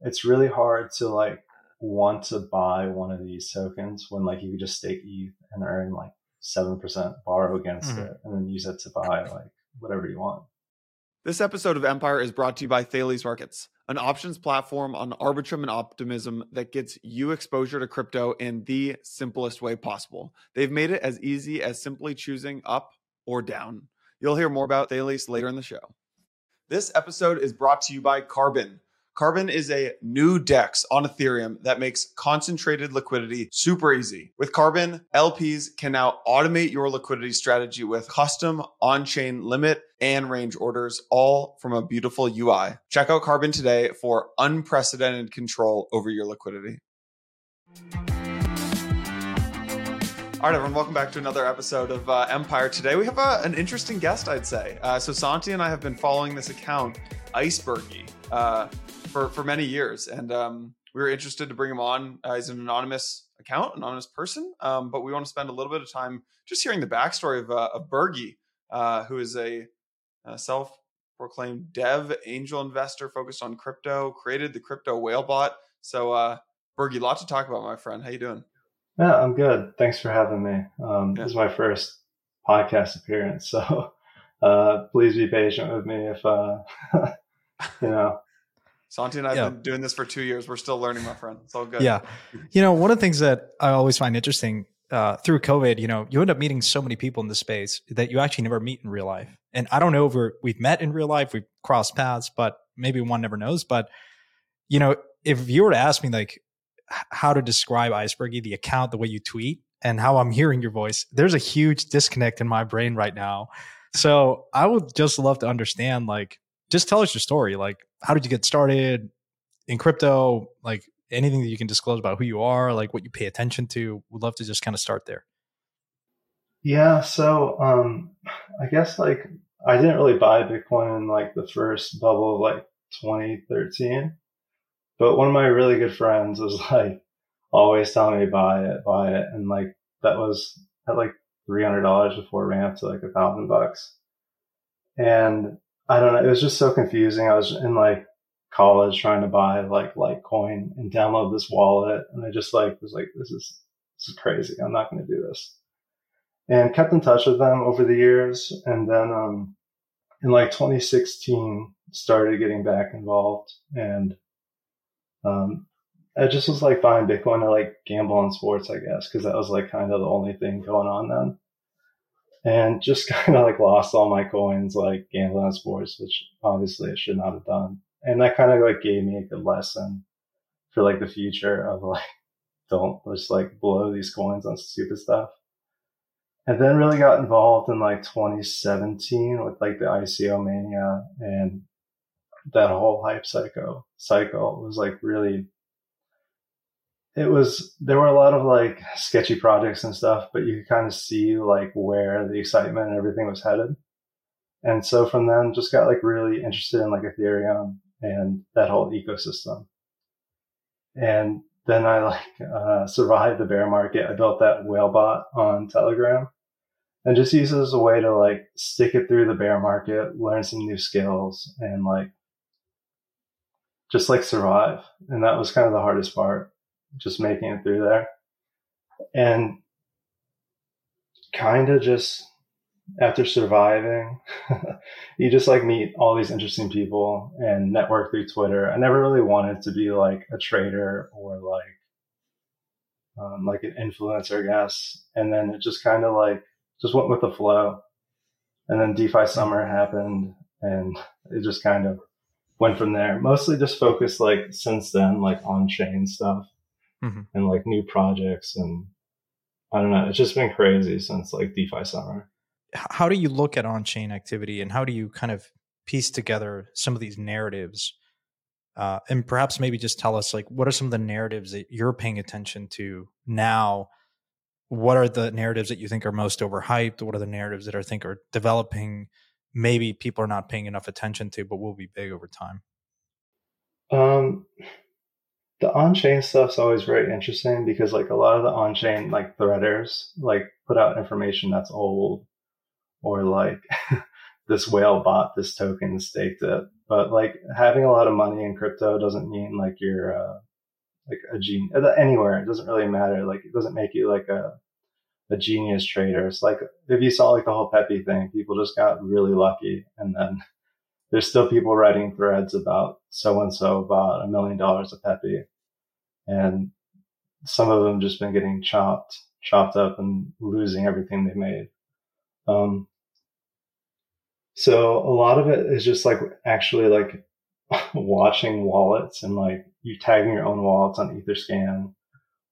it's really hard to like want to buy one of these tokens when like you could just stake ETH and earn like seven percent borrow against mm-hmm. it and then use it to buy like whatever you want. This episode of Empire is brought to you by Thales Markets, an options platform on Arbitrum and Optimism that gets you exposure to crypto in the simplest way possible. They've made it as easy as simply choosing up or down. You'll hear more about Thales later in the show. This episode is brought to you by Carbon. Carbon is a new DEX on Ethereum that makes concentrated liquidity super easy. With Carbon, LPs can now automate your liquidity strategy with custom on chain limit and range orders, all from a beautiful UI. Check out Carbon today for unprecedented control over your liquidity. All right, everyone, welcome back to another episode of uh, Empire. Today we have uh, an interesting guest, I'd say. Uh, so Santi and I have been following this account, Icebergy. Uh, for for many years, and um, we were interested to bring him on uh, as an anonymous account, anonymous person. Um, but we want to spend a little bit of time just hearing the backstory of, uh, of Bergie, uh, who is a, a self-proclaimed dev angel investor focused on crypto, created the crypto whale bot. So, uh, Bergie, lot to talk about, my friend. How you doing? Yeah, I'm good. Thanks for having me. Um, yeah. This is my first podcast appearance, so uh, please be patient with me if uh, you know Santi and I have yeah. been doing this for two years. We're still learning, my friend. It's all good. Yeah. You know, one of the things that I always find interesting uh, through COVID, you know, you end up meeting so many people in the space that you actually never meet in real life. And I don't know if we we've met in real life, we've crossed paths, but maybe one never knows. But, you know, if you were to ask me like how to describe Icebergy, the account, the way you tweet, and how I'm hearing your voice, there's a huge disconnect in my brain right now. So I would just love to understand, like, just tell us your story. Like, how did you get started in crypto? Like anything that you can disclose about who you are, like what you pay attention to. We'd love to just kind of start there. Yeah. So, um, I guess like I didn't really buy Bitcoin in like the first bubble of like 2013, but one of my really good friends was like always telling me buy it, buy it. And like that was at like $300 before it ran up to like a thousand bucks. And I don't know. It was just so confusing. I was in like college trying to buy like Litecoin and download this wallet. And I just like was like, this is, this is crazy. I'm not going to do this. And kept in touch with them over the years. And then, um, in like 2016, started getting back involved and, um, I just was like buying Bitcoin to like gamble on sports, I guess, because that was like kind of the only thing going on then and just kind of like lost all my coins like gambling on sports, which obviously I should not have done. And that kind of like gave me a good lesson for like the future of like, don't just like blow these coins on stupid stuff. And then really got involved in like 2017 with like the ICO mania and that whole hype cycle cycle was like really it was there were a lot of like sketchy projects and stuff, but you could kind of see like where the excitement and everything was headed. And so from then just got like really interested in like Ethereum and that whole ecosystem. And then I like uh, survived the bear market. I built that whale bot on Telegram and just use it as a way to like stick it through the bear market, learn some new skills and like just like survive. And that was kind of the hardest part just making it through there. And kind of just after surviving, you just like meet all these interesting people and network through Twitter. I never really wanted to be like a trader or like, um, like an influencer, I guess. And then it just kind of like, just went with the flow. And then DeFi summer happened and it just kind of went from there. Mostly just focused like since then, like on chain stuff mm-hmm. and like new projects and I don't know. It's just been crazy since like DeFi summer. How do you look at on chain activity and how do you kind of piece together some of these narratives? Uh, and perhaps maybe just tell us like what are some of the narratives that you're paying attention to now? What are the narratives that you think are most overhyped? What are the narratives that I think are developing? Maybe people are not paying enough attention to, but will be big over time. Um, the on-chain stuff's always very interesting because like a lot of the on-chain like threaders like put out information that's old or like this whale bought this token staked it But like having a lot of money in crypto doesn't mean like you're uh, like a genius anywhere. It doesn't really matter. Like it doesn't make you like a a genius trader. It's like if you saw like the whole Pepe thing, people just got really lucky, and then there's still people writing threads about so and so bought a million dollars of Pepe, and some of them just been getting chopped, chopped up, and losing everything they made. Um, so a lot of it is just like actually like watching wallets and like you tagging your own wallets on Etherscan,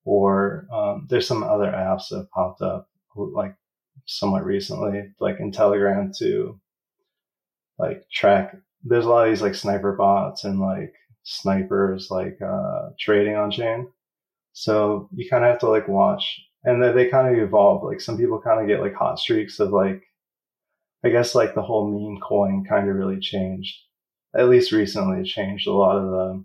or um, there's some other apps that have popped up like somewhat recently, like in Telegram to like track. There's a lot of these like sniper bots and like snipers like uh, trading on chain. So you kind of have to like watch, and then they kind of evolve. Like some people kind of get like hot streaks of like, I guess like the whole meme coin kind of really changed. At least recently, it changed a lot of the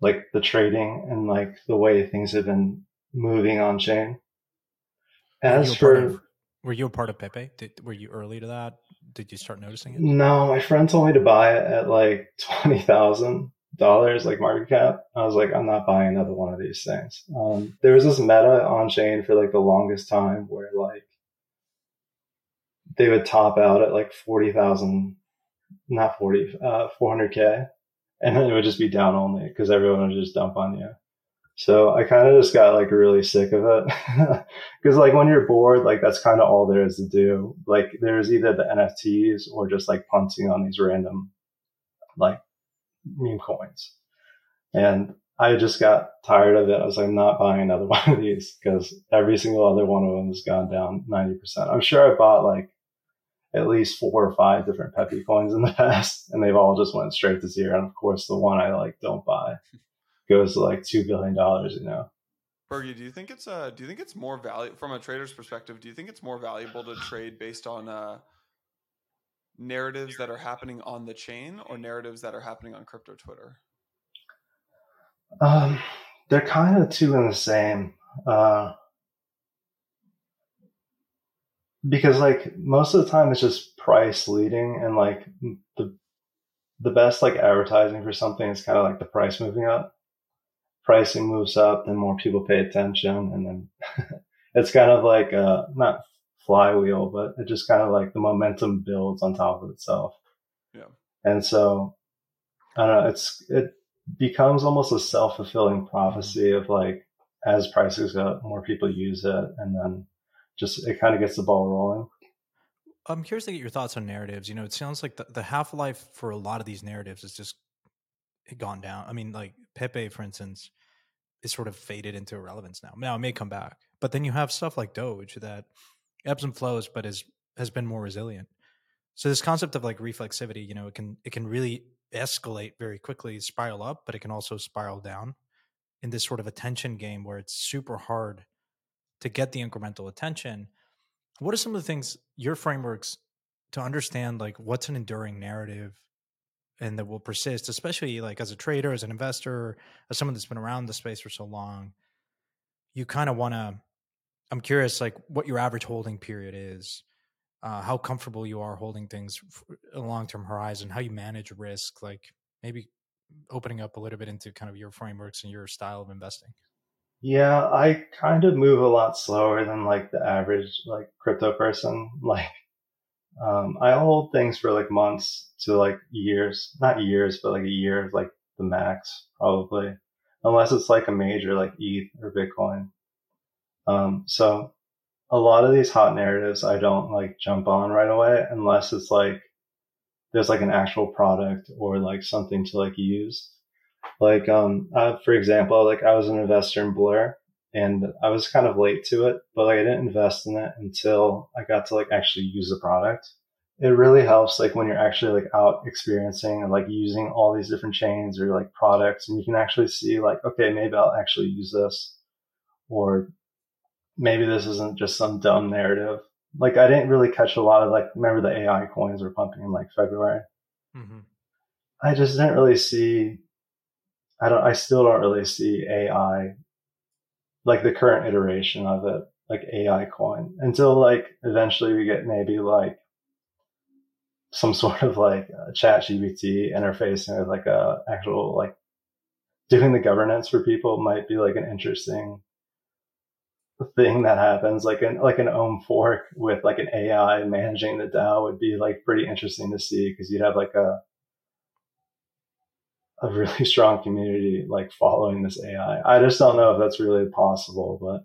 like the trading and like the way things have been moving on chain. As for of, were you a part of Pepe? Did, were you early to that? Did you start noticing it? No, my friend told me to buy it at like twenty thousand dollars, like market cap. I was like, I'm not buying another one of these things. Um, there was this meta on chain for like the longest time where like they would top out at like forty thousand, not forty, uh, four hundred k, and then it would just be down only because everyone would just dump on you. So I kind of just got like really sick of it because like when you're bored, like that's kind of all there is to do. Like there's either the NFTs or just like punting on these random like meme coins. And I just got tired of it. I was like, I'm not buying another one of these because every single other one of them has gone down 90%. I'm sure I bought like at least four or five different Pepe coins in the past, and they've all just went straight to zero. And of course, the one I like don't buy goes to like two billion dollars. You know. Bergie, do you think it's uh do you think it's more value from a trader's perspective? Do you think it's more valuable to trade based on uh narratives that are happening on the chain or narratives that are happening on crypto Twitter? Um, they're kind of two in the same. Uh, because like most of the time it's just price leading and like the the best like advertising for something is kind of like the price moving up pricing moves up then more people pay attention and then it's kind of like uh not flywheel but it just kind of like the momentum builds on top of itself yeah and so i don't know it's it becomes almost a self-fulfilling prophecy of like as prices go up more people use it and then just it kind of gets the ball rolling. I'm curious to get your thoughts on narratives. You know, it sounds like the, the half life for a lot of these narratives has just gone down. I mean, like Pepe, for instance, is sort of faded into irrelevance now. Now it may come back, but then you have stuff like Doge that ebbs and flows, but is has been more resilient. So this concept of like reflexivity, you know, it can it can really escalate very quickly, spiral up, but it can also spiral down in this sort of attention game where it's super hard to get the incremental attention what are some of the things your frameworks to understand like what's an enduring narrative and that will persist especially like as a trader as an investor as someone that's been around the space for so long you kind of want to i'm curious like what your average holding period is uh, how comfortable you are holding things a long-term horizon how you manage risk like maybe opening up a little bit into kind of your frameworks and your style of investing yeah, I kind of move a lot slower than like the average like crypto person. Like, um, I hold things for like months to like years, not years, but like a year, like the max probably, unless it's like a major like ETH or Bitcoin. Um, so a lot of these hot narratives I don't like jump on right away unless it's like there's like an actual product or like something to like use. Like, um, uh, for example, like I was an investor in Blur and I was kind of late to it, but like I didn't invest in it until I got to like actually use the product. It really helps like when you're actually like out experiencing and like using all these different chains or like products and you can actually see like, okay, maybe I'll actually use this or maybe this isn't just some dumb narrative. Like I didn't really catch a lot of like, remember the AI coins were pumping in like February. Mm-hmm. I just didn't really see I don't, I still don't really see AI, like the current iteration of it, like AI coin until like eventually we get maybe like some sort of like chat GPT interfacing with like a actual like doing the governance for people might be like an interesting thing that happens. Like an like an ohm fork with like an AI managing the DAO would be like pretty interesting to see because you'd have like a a really strong community like following this AI. I just don't know if that's really possible, but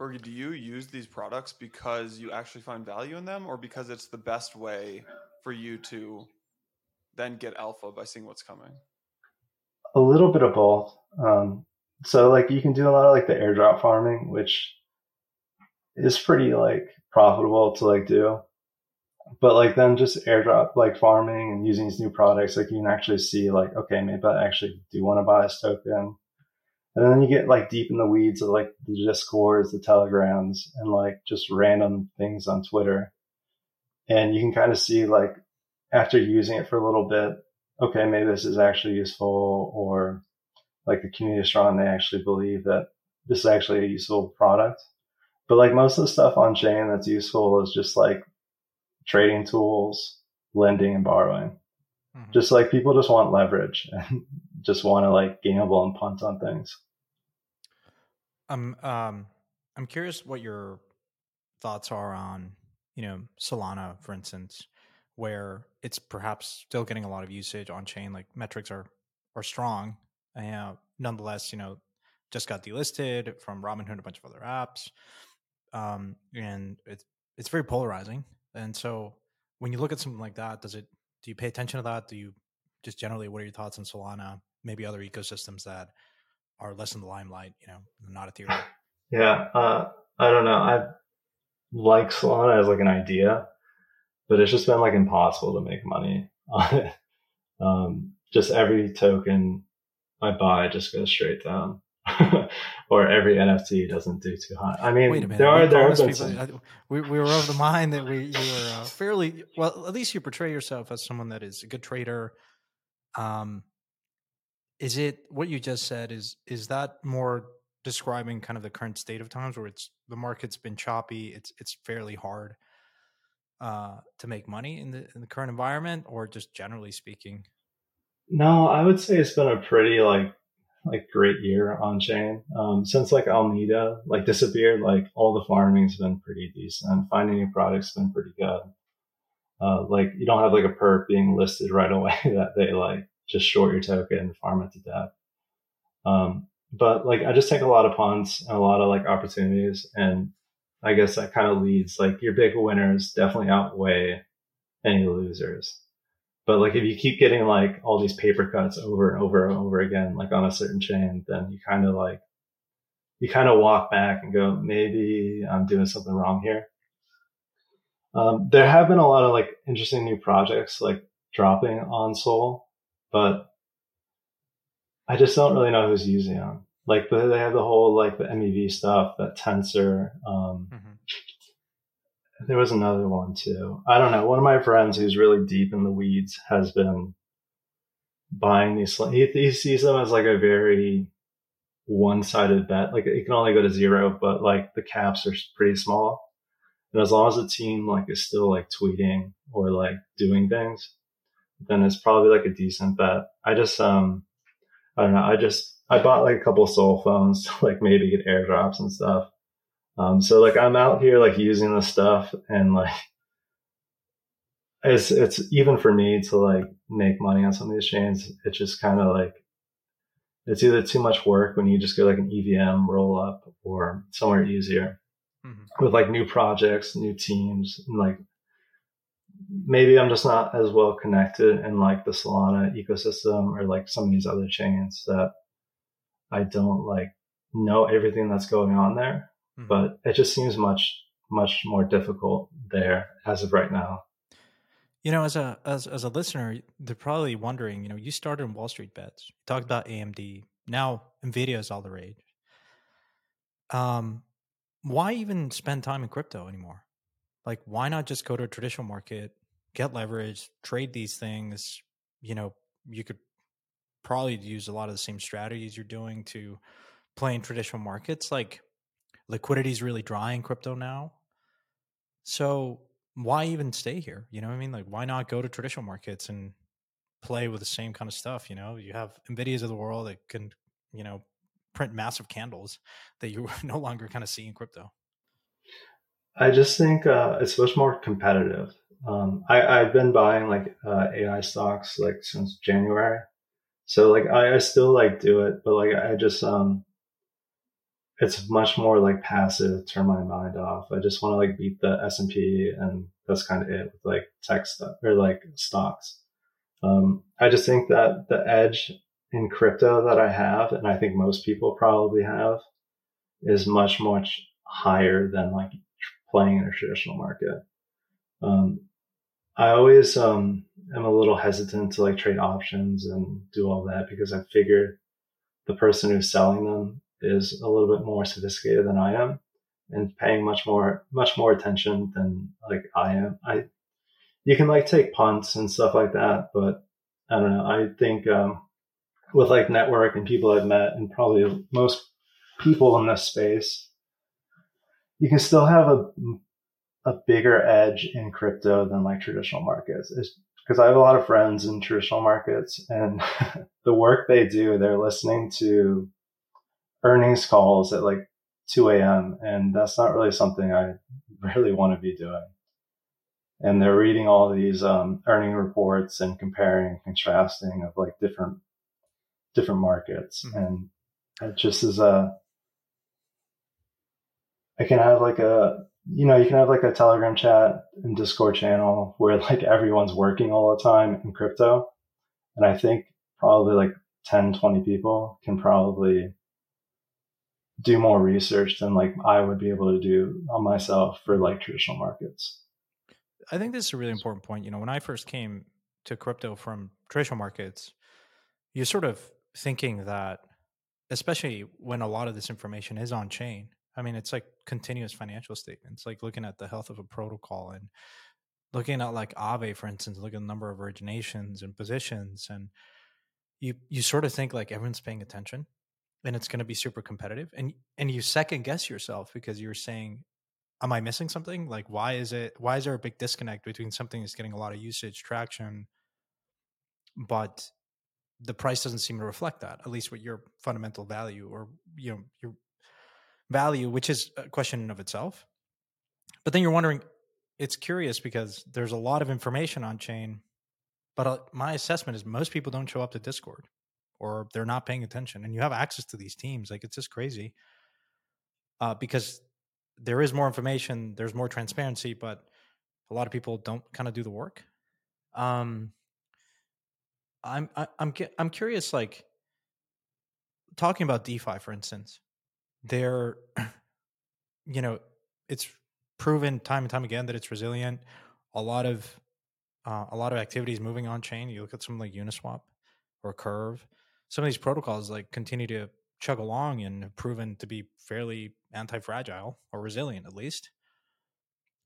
Bergie, do you use these products because you actually find value in them or because it's the best way for you to then get alpha by seeing what's coming? A little bit of both. Um, so like you can do a lot of like the airdrop farming, which is pretty like profitable to like do. But like then just airdrop like farming and using these new products, like you can actually see like, okay, maybe I actually do want to buy this token. And then you get like deep in the weeds of like the discords, the telegrams, and like just random things on Twitter. And you can kind of see like after using it for a little bit, okay, maybe this is actually useful or like the community is strong. They actually believe that this is actually a useful product. But like most of the stuff on chain that's useful is just like trading tools, lending and borrowing. Mm-hmm. Just like people just want leverage and just want to like gamble and punt on things. Um, um, I'm curious what your thoughts are on, you know, Solana, for instance, where it's perhaps still getting a lot of usage on chain. Like metrics are are strong, and uh, nonetheless, you know, just got delisted from Robinhood, and a bunch of other apps, um, and it's it's very polarizing. And so, when you look at something like that, does it do you pay attention to that? Do you just generally, what are your thoughts on Solana? Maybe other ecosystems that are less in the limelight, you know, not Ethereum. Yeah, uh, I don't know. I like Solana as like an idea, but it's just been like impossible to make money on it. Um, just every token I buy just goes straight down. or every NFT doesn't do too hot. I mean, minute. there are there are people, some... we, we were of the mind that we you were uh, fairly well. At least you portray yourself as someone that is a good trader. Um, is it what you just said? Is is that more describing kind of the current state of times where it's the market's been choppy? It's it's fairly hard uh, to make money in the in the current environment, or just generally speaking? No, I would say it's been a pretty like like great year on chain. Um, since like Alameda like disappeared, like all the farming's been pretty decent. Finding new products been pretty good. Uh, like you don't have like a perp being listed right away that they like just short your token and farm it to death. Um, but like I just take a lot of punts and a lot of like opportunities, and I guess that kind of leads like your big winners definitely outweigh any losers. But like if you keep getting like all these paper cuts over and over and over again, like on a certain chain, then you kind of like you kind of walk back and go, maybe I'm doing something wrong here. Um, there have been a lot of like interesting new projects like dropping on Sol but I just don't really know who's using them. Like the, they have the whole like the MEV stuff, that tensor. Um, mm-hmm. There was another one too. I don't know. One of my friends who's really deep in the weeds has been buying these. He, he sees them as like a very one-sided bet. Like it can only go to zero, but like the caps are pretty small. And as long as the team like is still like tweeting or like doing things, then it's probably like a decent bet. I just um I don't know, I just I bought like a couple Sol phones to like maybe get airdrops and stuff. Um so like I'm out here like using the stuff and like it's it's even for me to like make money on some of these chains, it's just kind of like it's either too much work when you just go like an EVM roll up or somewhere easier mm-hmm. with like new projects, new teams, and like maybe I'm just not as well connected in like the Solana ecosystem or like some of these other chains that I don't like know everything that's going on there. Mm-hmm. But it just seems much much more difficult there as of right now. You know, as a as as a listener, they're probably wondering. You know, you started in Wall Street bets. You talked about AMD. Now Nvidia is all the rage. Um, why even spend time in crypto anymore? like why not just go to a traditional market get leverage trade these things you know you could probably use a lot of the same strategies you're doing to play in traditional markets like liquidity is really dry in crypto now so why even stay here? You know what I mean? Like, why not go to traditional markets and play with the same kind of stuff? You know, you have Nvidias of the world that can, you know, print massive candles that you no longer kind of see in crypto. I just think uh, it's much more competitive. Um, I, I've been buying like uh, AI stocks like since January, so like I, I still like do it, but like I just um, it's much more like passive. Turn my mind off. I just want to like beat the S and P, and that's kind of it with like tech stuff or like stocks. Um, I just think that the edge in crypto that I have, and I think most people probably have, is much much higher than like playing in a traditional market. Um, I always um, am a little hesitant to like trade options and do all that because I figure the person who's selling them is a little bit more sophisticated than I am and paying much more much more attention than like I am. I you can like take punts and stuff like that, but I don't know. I think um, with like network and people I've met and probably most people in this space, you can still have a a bigger edge in crypto than like traditional markets. Because I have a lot of friends in traditional markets and the work they do, they're listening to earnings calls at like 2 a.m. And that's not really something I really want to be doing. And they're reading all these um, earning reports and comparing and contrasting of like different different markets. Mm-hmm. And it just is a I can have like a you know, you can have like a Telegram chat and Discord channel where like everyone's working all the time in crypto. And I think probably like 10, 20 people can probably do more research than like I would be able to do on myself for like traditional markets. I think this is a really important point. You know, when I first came to crypto from traditional markets, you're sort of thinking that, especially when a lot of this information is on chain, I mean, it's like continuous financial statements, like looking at the health of a protocol and looking at like Aave, for instance, look at the number of originations and positions. And you, you sort of think like everyone's paying attention and it's going to be super competitive. And, and you second guess yourself because you're saying, am I missing something? Like, why is it, why is there a big disconnect between something that's getting a lot of usage traction, but the price doesn't seem to reflect that, at least with your fundamental value or, you know, your value, which is a question of itself. But then you're wondering, it's curious because there's a lot of information on chain, but uh, my assessment is most people don't show up to Discord or they're not paying attention, and you have access to these teams. Like it's just crazy uh, because there is more information, there's more transparency, but a lot of people don't kind of do the work. Um, I'm I, I'm I'm curious, like talking about DeFi, for instance they're you know it's proven time and time again that it's resilient a lot of uh, a lot of activities moving on chain you look at something like uniswap or curve some of these protocols like continue to chug along and have proven to be fairly anti-fragile or resilient at least.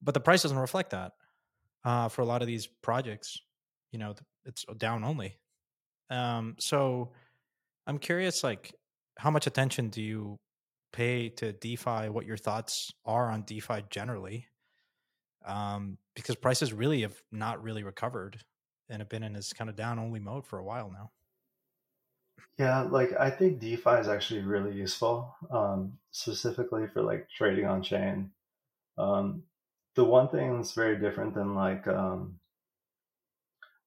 But the price doesn't reflect that uh, for a lot of these projects you know it's down only. Um, so i'm curious like how much attention do you pay to DeFi what your thoughts are on DeFi generally, um, because prices really have not really recovered and have been in this kind of down only mode for a while now. Yeah, like I think DeFi is actually really useful, um, specifically for like trading on chain. Um, the one thing that's very different than like um,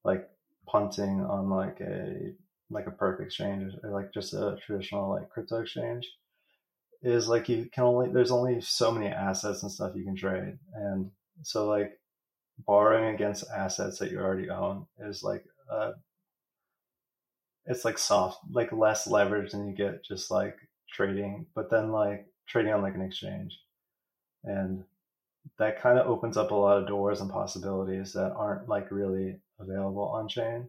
like punting on like a like a perp exchange or like just a traditional like crypto exchange is like you can only there's only so many assets and stuff you can trade and so like borrowing against assets that you already own is like uh it's like soft like less leverage than you get just like trading but then like trading on like an exchange and that kind of opens up a lot of doors and possibilities that aren't like really available on chain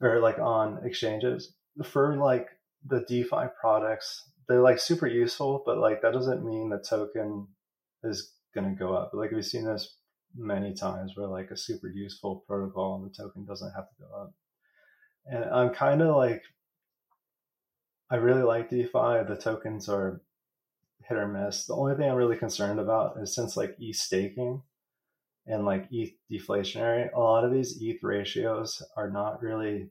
or like on exchanges for like the defi products they're like super useful, but like that doesn't mean the token is gonna go up. Like we've seen this many times where like a super useful protocol and the token doesn't have to go up. And I'm kind of like, I really like DeFi. The tokens are hit or miss. The only thing I'm really concerned about is since like ETH staking and like ETH deflationary, a lot of these ETH ratios are not really,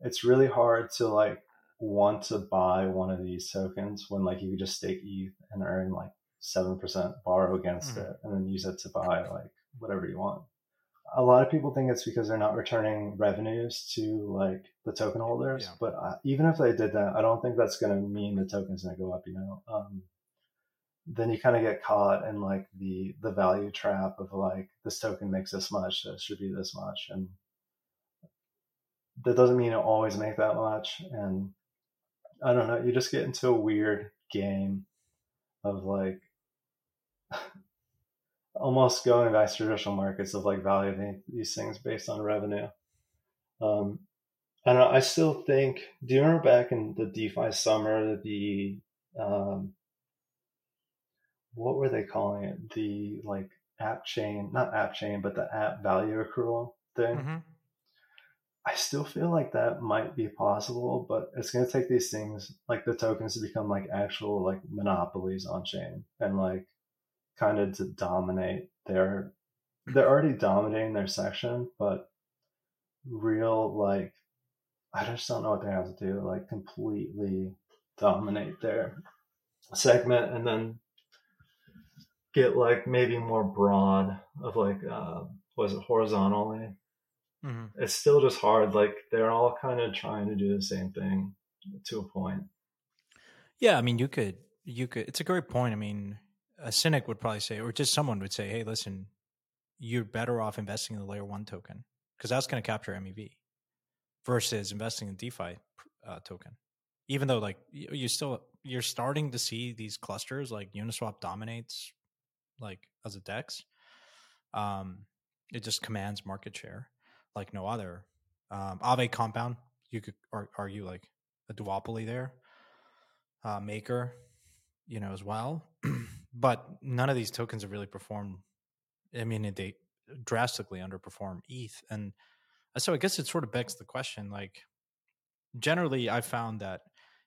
it's really hard to like want to buy one of these tokens when like you could just stake ETH and earn like 7% borrow against mm-hmm. it and then use it to buy like whatever you want. A lot of people think it's because they're not returning revenues to like the token holders, yeah. but uh, even if they did that, I don't think that's going to mean the token's going to go up, you know. Um, then you kind of get caught in like the the value trap of like this token makes this much, so it should be this much, and that doesn't mean it'll always make that much. And I don't know, you just get into a weird game of like almost going back to traditional markets of like valuing these things based on revenue. Um, and I still think. Do you remember back in the DeFi summer, the um, what were they calling it? The like app chain, not app chain, but the app value accrual thing. Mm-hmm. I still feel like that might be possible, but it's going to take these things like the tokens to become like actual like monopolies on chain and like kind of to dominate their they're already dominating their section, but real like I just don't know what they have to do like completely dominate their segment and then get like maybe more broad of like uh was it horizontally mm-hmm. it's still just hard like they're all kind of trying to do the same thing to a point yeah i mean you could you could it's a great point i mean a cynic would probably say or just someone would say hey listen you're better off investing in the layer one token because that's going to capture mev versus investing in defi uh, token. Even though like you, you still you're starting to see these clusters like uniswap dominates like as a dex. Um it just commands market share like no other. Um Aave compound you could argue like a duopoly there. Uh maker you know as well but none of these tokens have really performed i mean they drastically underperform eth and so i guess it sort of begs the question like generally i found that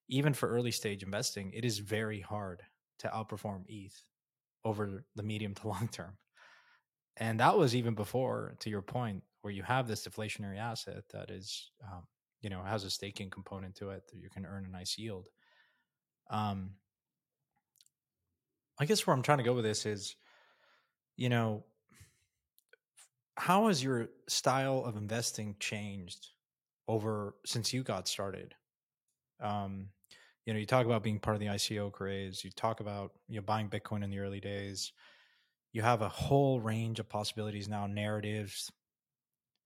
even for early stage investing it is very hard to outperform eth over the medium to long term. And that was even before, to your point, where you have this deflationary asset that is, um, you know, has a staking component to it that you can earn a nice yield. Um, I guess where I'm trying to go with this is, you know, how has your style of investing changed over since you got started? Um, you know, you talk about being part of the ICO craze. You talk about you know buying Bitcoin in the early days. You have a whole range of possibilities now, narratives,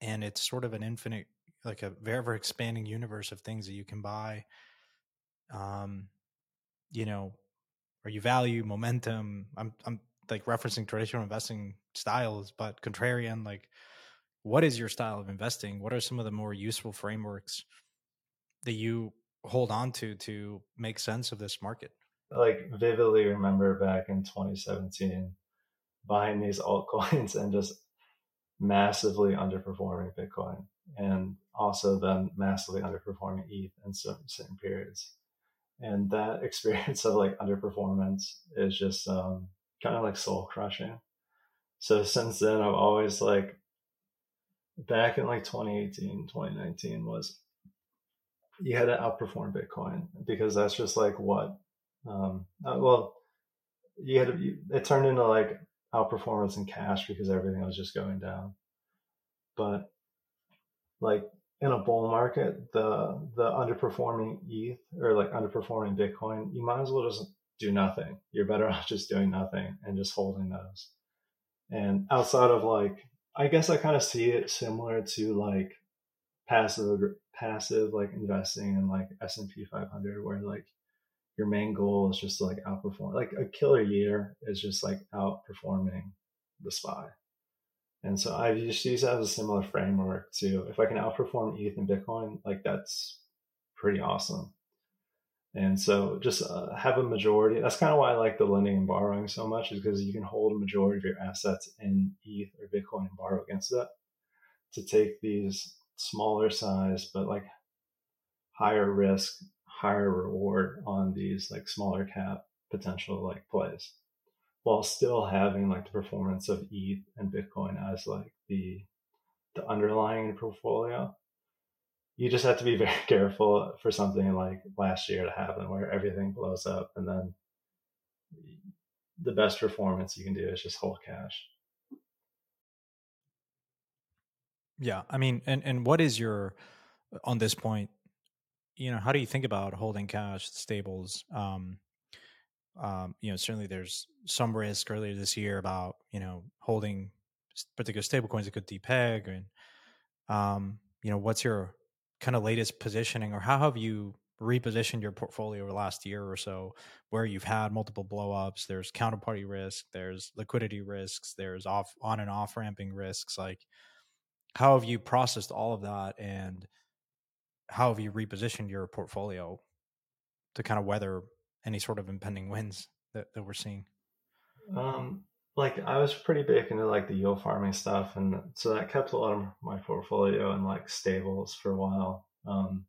and it's sort of an infinite, like a very, very expanding universe of things that you can buy. Um, you know, or you value momentum. I'm I'm like referencing traditional investing styles, but contrarian, like what is your style of investing? What are some of the more useful frameworks that you hold on to to make sense of this market? Like vividly remember back in 2017 buying these altcoins and just massively underperforming Bitcoin and also then massively underperforming ETH in certain, certain periods. And that experience of like underperformance is just um, kind of like soul crushing. So since then, I've always like back in like 2018, 2019 was you had to outperform Bitcoin because that's just like what, um, uh, well, you had to, it turned into like outperformance in cash because everything was just going down. But like in a bull market, the, the underperforming ETH or like underperforming Bitcoin, you might as well just do nothing. You're better off just doing nothing and just holding those. And outside of like, I guess I kind of see it similar to like passive passive like investing in like S&P 500 where like your main goal is just to like outperform like a killer year is just like outperforming the SPY. And so I just use that as a similar framework to if I can outperform ETH and Bitcoin, like that's pretty awesome. And so just uh, have a majority. That's kind of why I like the lending and borrowing so much is because you can hold a majority of your assets in ETH or Bitcoin and borrow against it to take these smaller size, but like higher risk, higher reward on these like smaller cap potential like plays. While still having like the performance of ETH and Bitcoin as like the the underlying portfolio. You just have to be very careful for something like last year to happen where everything blows up and then the best performance you can do is just hold cash. Yeah, I mean, and and what is your on this point? You know, how do you think about holding cash stables? Um, um, you know, certainly there's some risk earlier this year about you know holding particular stablecoins that could depeg, and um, you know, what's your kind of latest positioning, or how have you repositioned your portfolio over the last year or so, where you've had multiple blowups? There's counterparty risk, there's liquidity risks, there's off on and off ramping risks. Like, how have you processed all of that, and how have you repositioned your portfolio to kind of weather any sort of impending wins that, that we're seeing? Um, like I was pretty big into like the yield farming stuff, and so that kept a lot of my portfolio in like stables for a while. Um,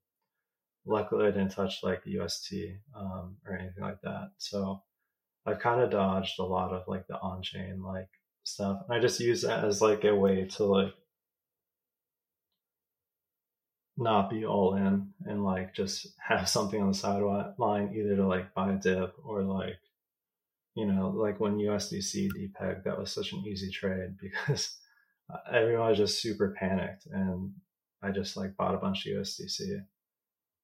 luckily, I didn't touch like UST um, or anything like that. So I've kind of dodged a lot of like the on-chain like stuff, and I just use that as like a way to like not be all in and like just have something on the sideline either to like buy a dip or like you know like when USDC depeg that was such an easy trade because everyone was just super panicked and I just like bought a bunch of USDC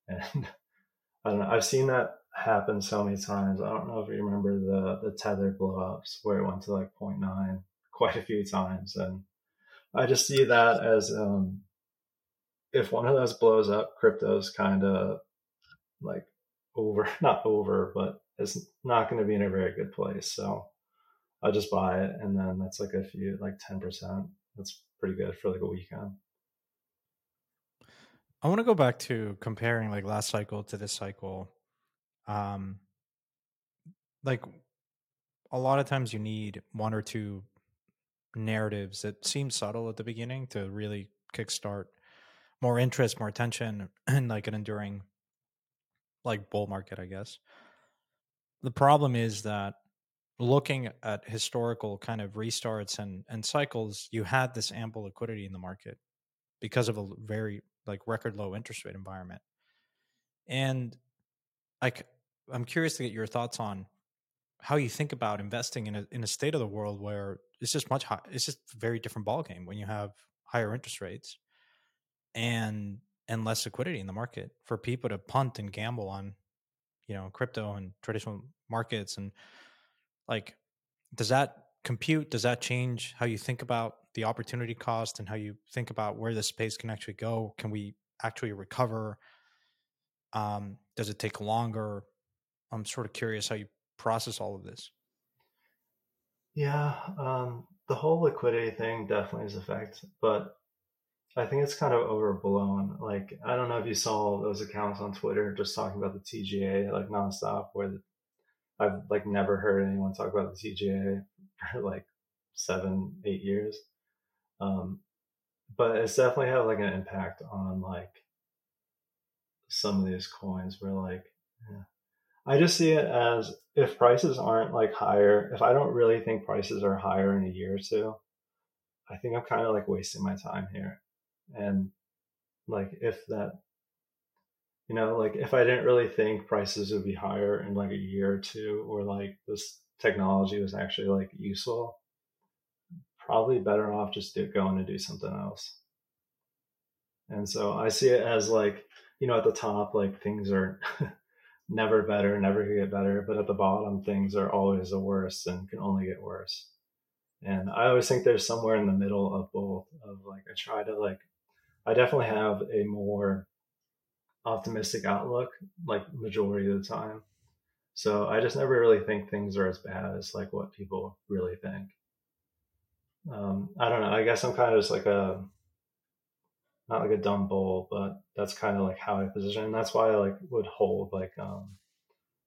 and I don't know I've seen that happen so many times. I don't know if you remember the the tether blowups where it went to like 0.9 quite a few times and I just see that as um if one of those blows up, crypto's kind of like over, not over, but it's not going to be in a very good place. So I just buy it, and then that's like a few, like ten percent. That's pretty good for like a weekend. I want to go back to comparing like last cycle to this cycle. Um, like a lot of times you need one or two narratives that seem subtle at the beginning to really kickstart more interest, more attention, and like an enduring like bull market, I guess. The problem is that looking at historical kind of restarts and and cycles, you had this ample liquidity in the market because of a very like record low interest rate environment. And like I'm curious to get your thoughts on how you think about investing in a in a state of the world where it's just much high, it's just a very different ballgame when you have higher interest rates and and less liquidity in the market for people to punt and gamble on you know crypto and traditional markets and like does that compute? Does that change how you think about the opportunity cost and how you think about where the space can actually go? Can we actually recover? Um, does it take longer? I'm sort of curious how you process all of this. Yeah um, the whole liquidity thing definitely is a fact but I think it's kind of overblown. Like, I don't know if you saw those accounts on Twitter just talking about the TGA like nonstop, where the, I've like never heard anyone talk about the TGA for like seven, eight years. Um, but it's definitely had like an impact on like some of these coins where like, yeah. I just see it as if prices aren't like higher, if I don't really think prices are higher in a year or two, I think I'm kind of like wasting my time here and like if that you know like if i didn't really think prices would be higher in like a year or two or like this technology was actually like useful probably better off just do, going to do something else. And so i see it as like you know at the top like things are never better never get better but at the bottom things are always the worst and can only get worse. And i always think there's somewhere in the middle of both of like i try to like I definitely have a more optimistic outlook, like majority of the time. So I just never really think things are as bad as like what people really think. Um, I don't know. I guess I'm kind of just like a not like a dumb bull, but that's kind of like how I position. And that's why I like would hold like um,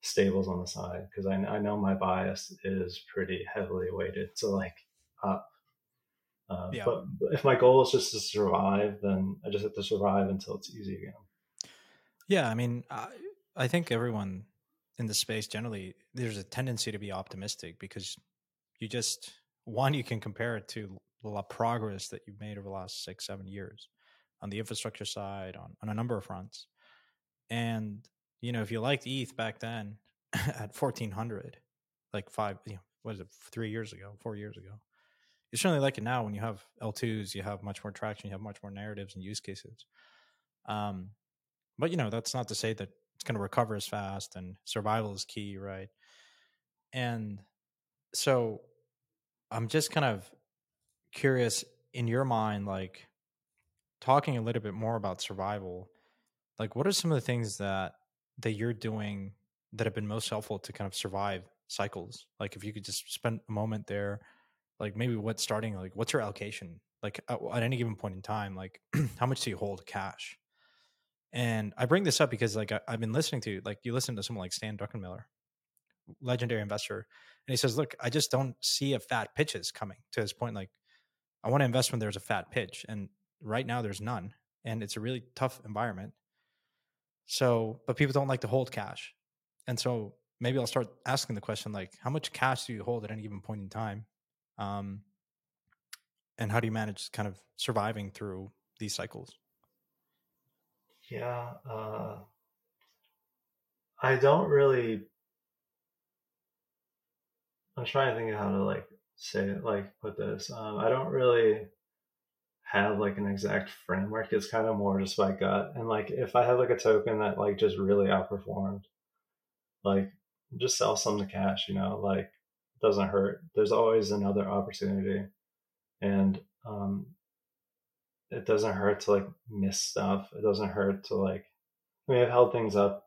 stables on the side because I, I know my bias is pretty heavily weighted to like up uh, yeah. But if my goal is just to survive, then I just have to survive until it's easy again. Yeah, I mean, I, I think everyone in the space generally there's a tendency to be optimistic because you just one you can compare it to the progress that you've made over the last six seven years on the infrastructure side on, on a number of fronts and you know if you liked eth back then at 1400 like five you know what is it three years ago four years ago you certainly like it now when you have l2s you have much more traction you have much more narratives and use cases. Um but you know that's not to say that it's going to recover as fast and survival is key right? And so i'm just kind of curious in your mind like talking a little bit more about survival like what are some of the things that that you're doing that have been most helpful to kind of survive cycles? Like if you could just spend a moment there like maybe what's starting like what's your allocation? Like at, any given point in time like how much do you hold cash? And i bring this up because like I, have been listening to like you listen to someone like stan druckenmiller legendary investor and he says look i just don't see a fat pitches coming to his point like i want to invest when there's a fat pitch and right now there's none and it's a really tough environment. So but people don't like to hold cash. And so maybe i'll start asking the question like how much cash do you hold at any given point in time um, and how do you manage kind of surviving through these cycles? Yeah uh, i don't really i'm trying to think of how to like say it like put this um, i don't really have like an exact framework it's kind of more just by gut and like if i have like a token that like just really outperformed like just sell some to cash you know like doesn't hurt. There's always another opportunity, and um, it doesn't hurt to like miss stuff. It doesn't hurt to like. I mean, I've held things up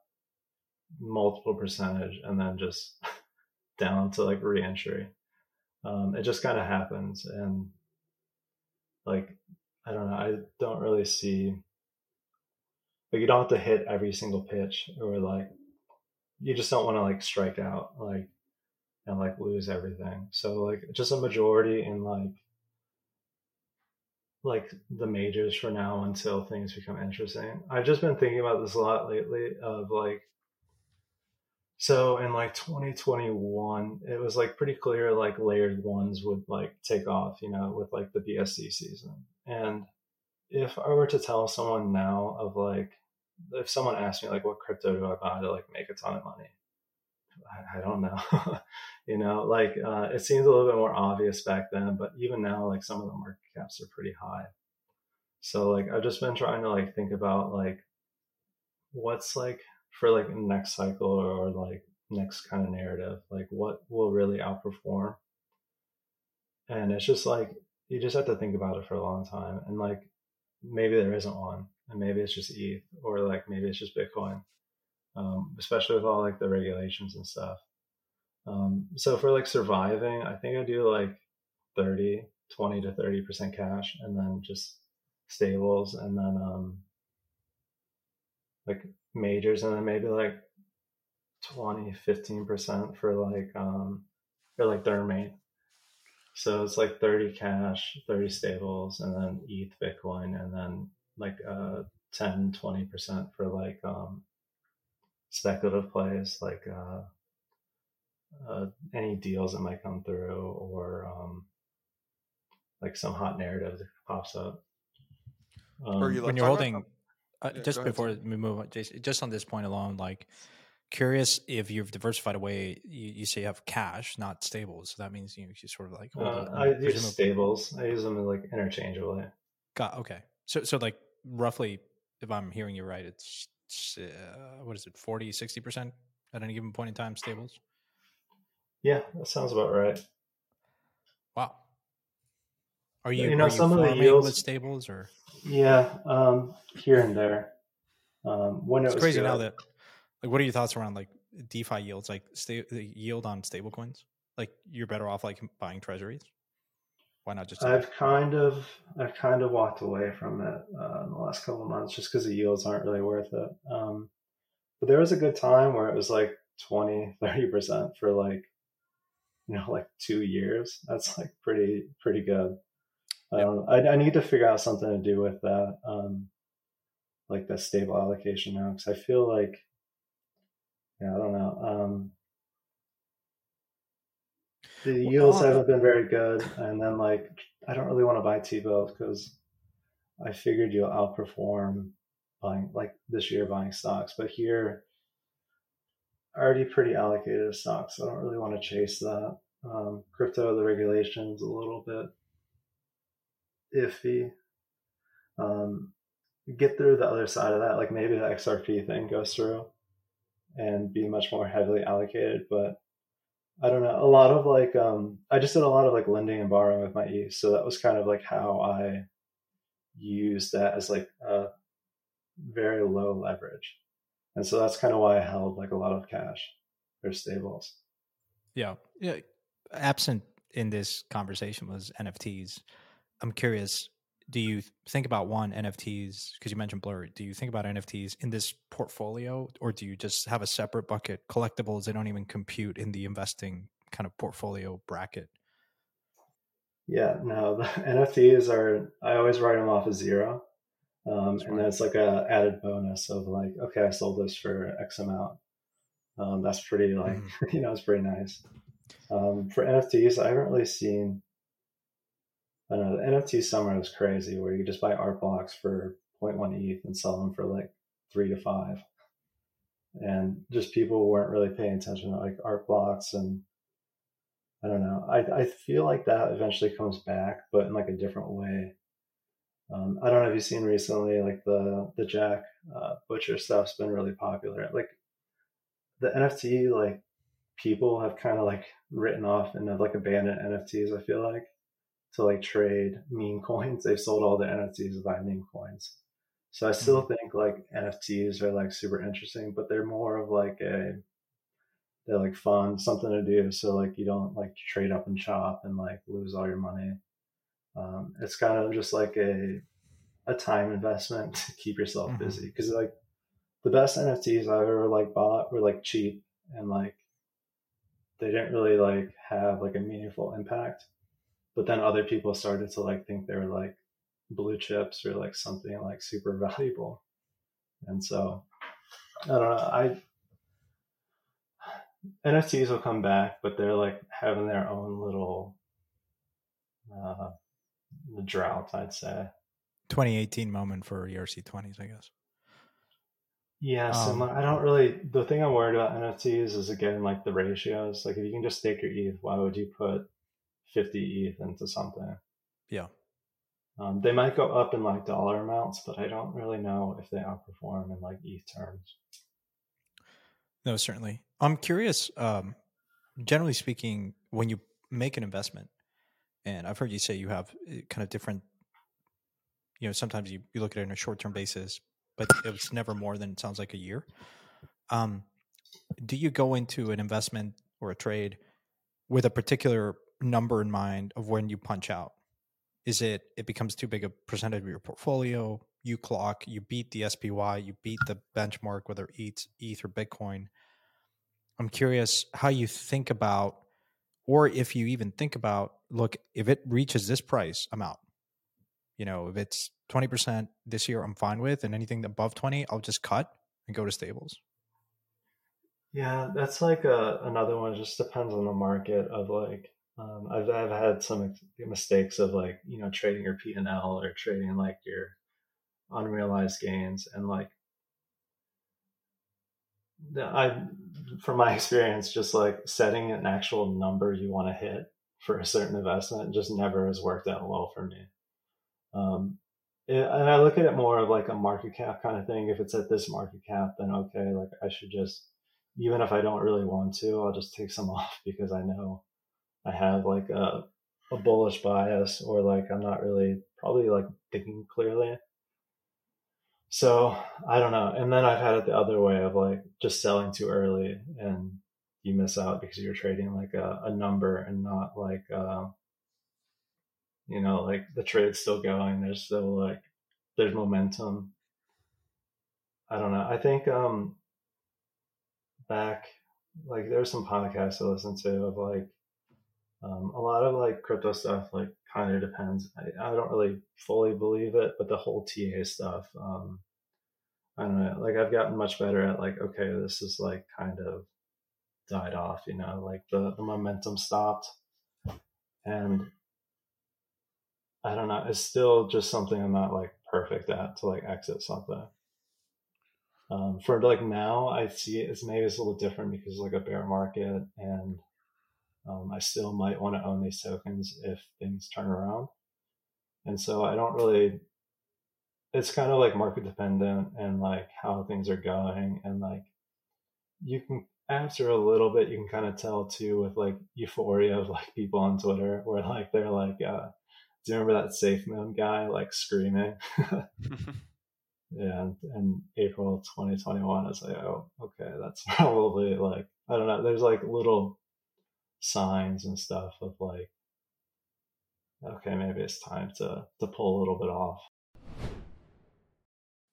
multiple percentage and then just down to like reentry. Um, it just kind of happens, and like I don't know. I don't really see like you don't have to hit every single pitch or like you just don't want to like strike out like and like lose everything. So like just a majority in like like the majors for now until things become interesting. I've just been thinking about this a lot lately of like so in like 2021 it was like pretty clear like layered ones would like take off, you know, with like the BSC season. And if I were to tell someone now of like if someone asked me like what crypto do I buy to like make a ton of money, I, I don't know. you know, like uh, it seems a little bit more obvious back then, but even now, like some of the market caps are pretty high. So like I've just been trying to like think about like what's like for like next cycle or, like next kind of narrative, like what will really outperform. And it's just like you just have to think about it for a long time. And like maybe there isn't one, and maybe it's just ETH, or like maybe it's just Bitcoin um, especially with all like the regulations and stuff. Um, so for like surviving, I think I do like 30, 20 to 30% cash and then just stables and then, um, like majors and then maybe like 20, 15% for like, um, for like Thermate. So it's like 30 cash, 30 stables and then ETH Bitcoin and then like, uh, 10, 20% for like, um, speculative plays like uh, uh, any deals that might come through or um, like some hot narrative that pops up. Um, you when you're holding, uh, yeah, just before we move on, Jason, just on this point alone, like curious if you've diversified away. You, you say you have cash, not stables. So that means you, you sort of like hold uh, I use stables. I use them like interchangeably. Got okay. So so like roughly, if I'm hearing you right, it's uh, what is it 40 60% at any given point in time stables yeah that sounds about right wow are you you know some of the yields with stables or yeah um, here and there um, when it it's crazy good. now that like what are your thoughts around like defi yields like the yield on stable coins like you're better off like buying treasuries why not just? I've kind of I've kind of walked away from it uh, in the last couple of months just because the yields aren't really worth it. Um, but there was a good time where it was like 20, 30 percent for like you know like two years. That's like pretty pretty good. Um, I, I, need to figure out something to do with that, um, like the stable allocation now, because I feel like, yeah, I don't know. Um, the yields haven't been very good, and then like I don't really want to buy T bills because I figured you'll outperform buying like this year buying stocks, but here already pretty allocated to stocks. So I don't really want to chase that. Um, crypto, the regulations a little bit iffy. Um, get through the other side of that, like maybe the XRP thing goes through and be much more heavily allocated. But I don't know. A lot of like, um, I just did a lot of like lending and borrowing with my E. So that was kind of like how I used that as like a very low leverage. And so that's kind of why I held like a lot of cash or stables. Yeah. Yeah. Absent in this conversation was NFTs. I'm curious, do you think about one NFTs because you mentioned Blur? Do you think about NFTs in this portfolio, or do you just have a separate bucket collectibles? They don't even compute in the investing kind of portfolio bracket. Yeah, no, the NFTs are. I always write them off as zero, um, and that's like a added bonus of like, okay, I sold this for X amount. Um, that's pretty like, mm. you know, it's pretty nice. Um, for NFTs, I haven't really seen I don't know, the NFT summer was crazy where you just buy art blocks for 0.1 ETH and sell them for like three to five. And just people weren't really paying attention to like art blocks and I don't know. I, I feel like that eventually comes back, but in like a different way. Um, I don't know if you've seen recently, like the the Jack uh, Butcher stuff's been really popular. Like the NFT, like people have kind of like written off and have like abandoned NFTs. I feel like to like trade meme coins. They've sold all their NFTs to buy meme coins. So I still mm-hmm. think like NFTs are like super interesting, but they're more of like a they're like fun, something to do. So like you don't like trade up and chop and like lose all your money. Um, it's kind of just like a a time investment to keep yourself mm-hmm. busy. Because like the best NFTs I've ever like bought were like cheap and like they didn't really like have like a meaningful impact. But then other people started to like think they were like blue chips or like something like super valuable. And so i don't know i nfts will come back but they're like having their own little uh drought i'd say 2018 moment for erc20s i guess Yes, um, and I don't really. The thing I'm worried about NFTs is again like the ratios. Like if you can just stake your ETH, why would you put 50 ETH into something. Yeah. Um, they might go up in like dollar amounts, but I don't really know if they outperform in like ETH terms. No, certainly. I'm curious. Um, generally speaking, when you make an investment, and I've heard you say you have eh, kind of different, you know, sometimes you, you look at it on a short term basis, but it's never more than it sounds like a year. Um, do you go into an investment or a trade with a particular number in mind of when you punch out? Is it it becomes too big a percentage of your portfolio? You clock, you beat the SPY, you beat the benchmark, whether ETH, ETH or Bitcoin. I'm curious how you think about, or if you even think about, look, if it reaches this price, I'm out. You know, if it's 20% this year, I'm fine with, and anything above 20, I'll just cut and go to stables. Yeah, that's like a, another one. It just depends on the market of like um, I've I've had some mistakes of like you know trading your P and L or trading like your unrealized gains and like I from my experience just like setting an actual number you want to hit for a certain investment just never has worked out well for me. Um, and I look at it more of like a market cap kind of thing. If it's at this market cap, then okay, like I should just even if I don't really want to, I'll just take some off because I know I have like a, a bullish bias or like I'm not really probably like thinking clearly. So I don't know. And then I've had it the other way of like just selling too early and you miss out because you're trading like a, a number and not like, uh, you know, like the trade's still going. There's still like, there's momentum. I don't know. I think, um, back, like there's some podcasts I listen to of like, um, a lot of like crypto stuff, like kind of depends. I, I, don't really fully believe it, but the whole TA stuff, um, I don't know. Like I've gotten much better at like, okay, this is like kind of died off, you know, like the, the momentum stopped. and I don't know. It's still just something I'm not like perfect at to like exit something. Um, for like now, I see it as maybe it's a little different because like a bear market, and um, I still might want to own these tokens if things turn around. And so I don't really. It's kind of like market dependent and like how things are going, and like you can after a little bit you can kind of tell too with like euphoria of like people on Twitter where like they're like, uh, do you remember that safe SafeMoon guy like screaming? yeah, in April 2021, I was like, oh, okay, that's probably like I don't know. There's like little signs and stuff of like, okay, maybe it's time to to pull a little bit off.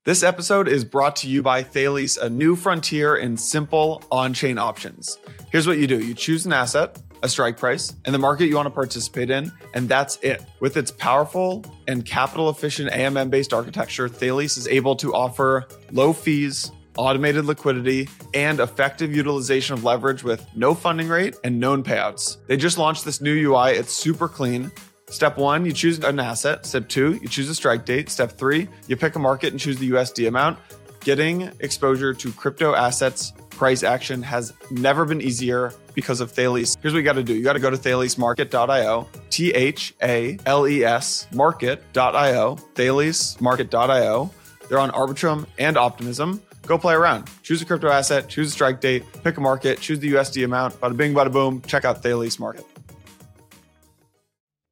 This episode is brought to you by Thales, a new frontier in simple on chain options. Here's what you do you choose an asset, a strike price, and the market you want to participate in, and that's it. With its powerful and capital efficient AMM based architecture, Thales is able to offer low fees, automated liquidity, and effective utilization of leverage with no funding rate and known payouts. They just launched this new UI, it's super clean. Step one, you choose an asset. Step two, you choose a strike date. Step three, you pick a market and choose the USD amount. Getting exposure to crypto assets price action has never been easier because of Thales. Here's what you got to do you got to go to thalesmarket.io, T H A L E S market.io, thalesmarket.io. They're on Arbitrum and Optimism. Go play around. Choose a crypto asset, choose a strike date, pick a market, choose the USD amount. Bada bing, bada boom. Check out Thales Market.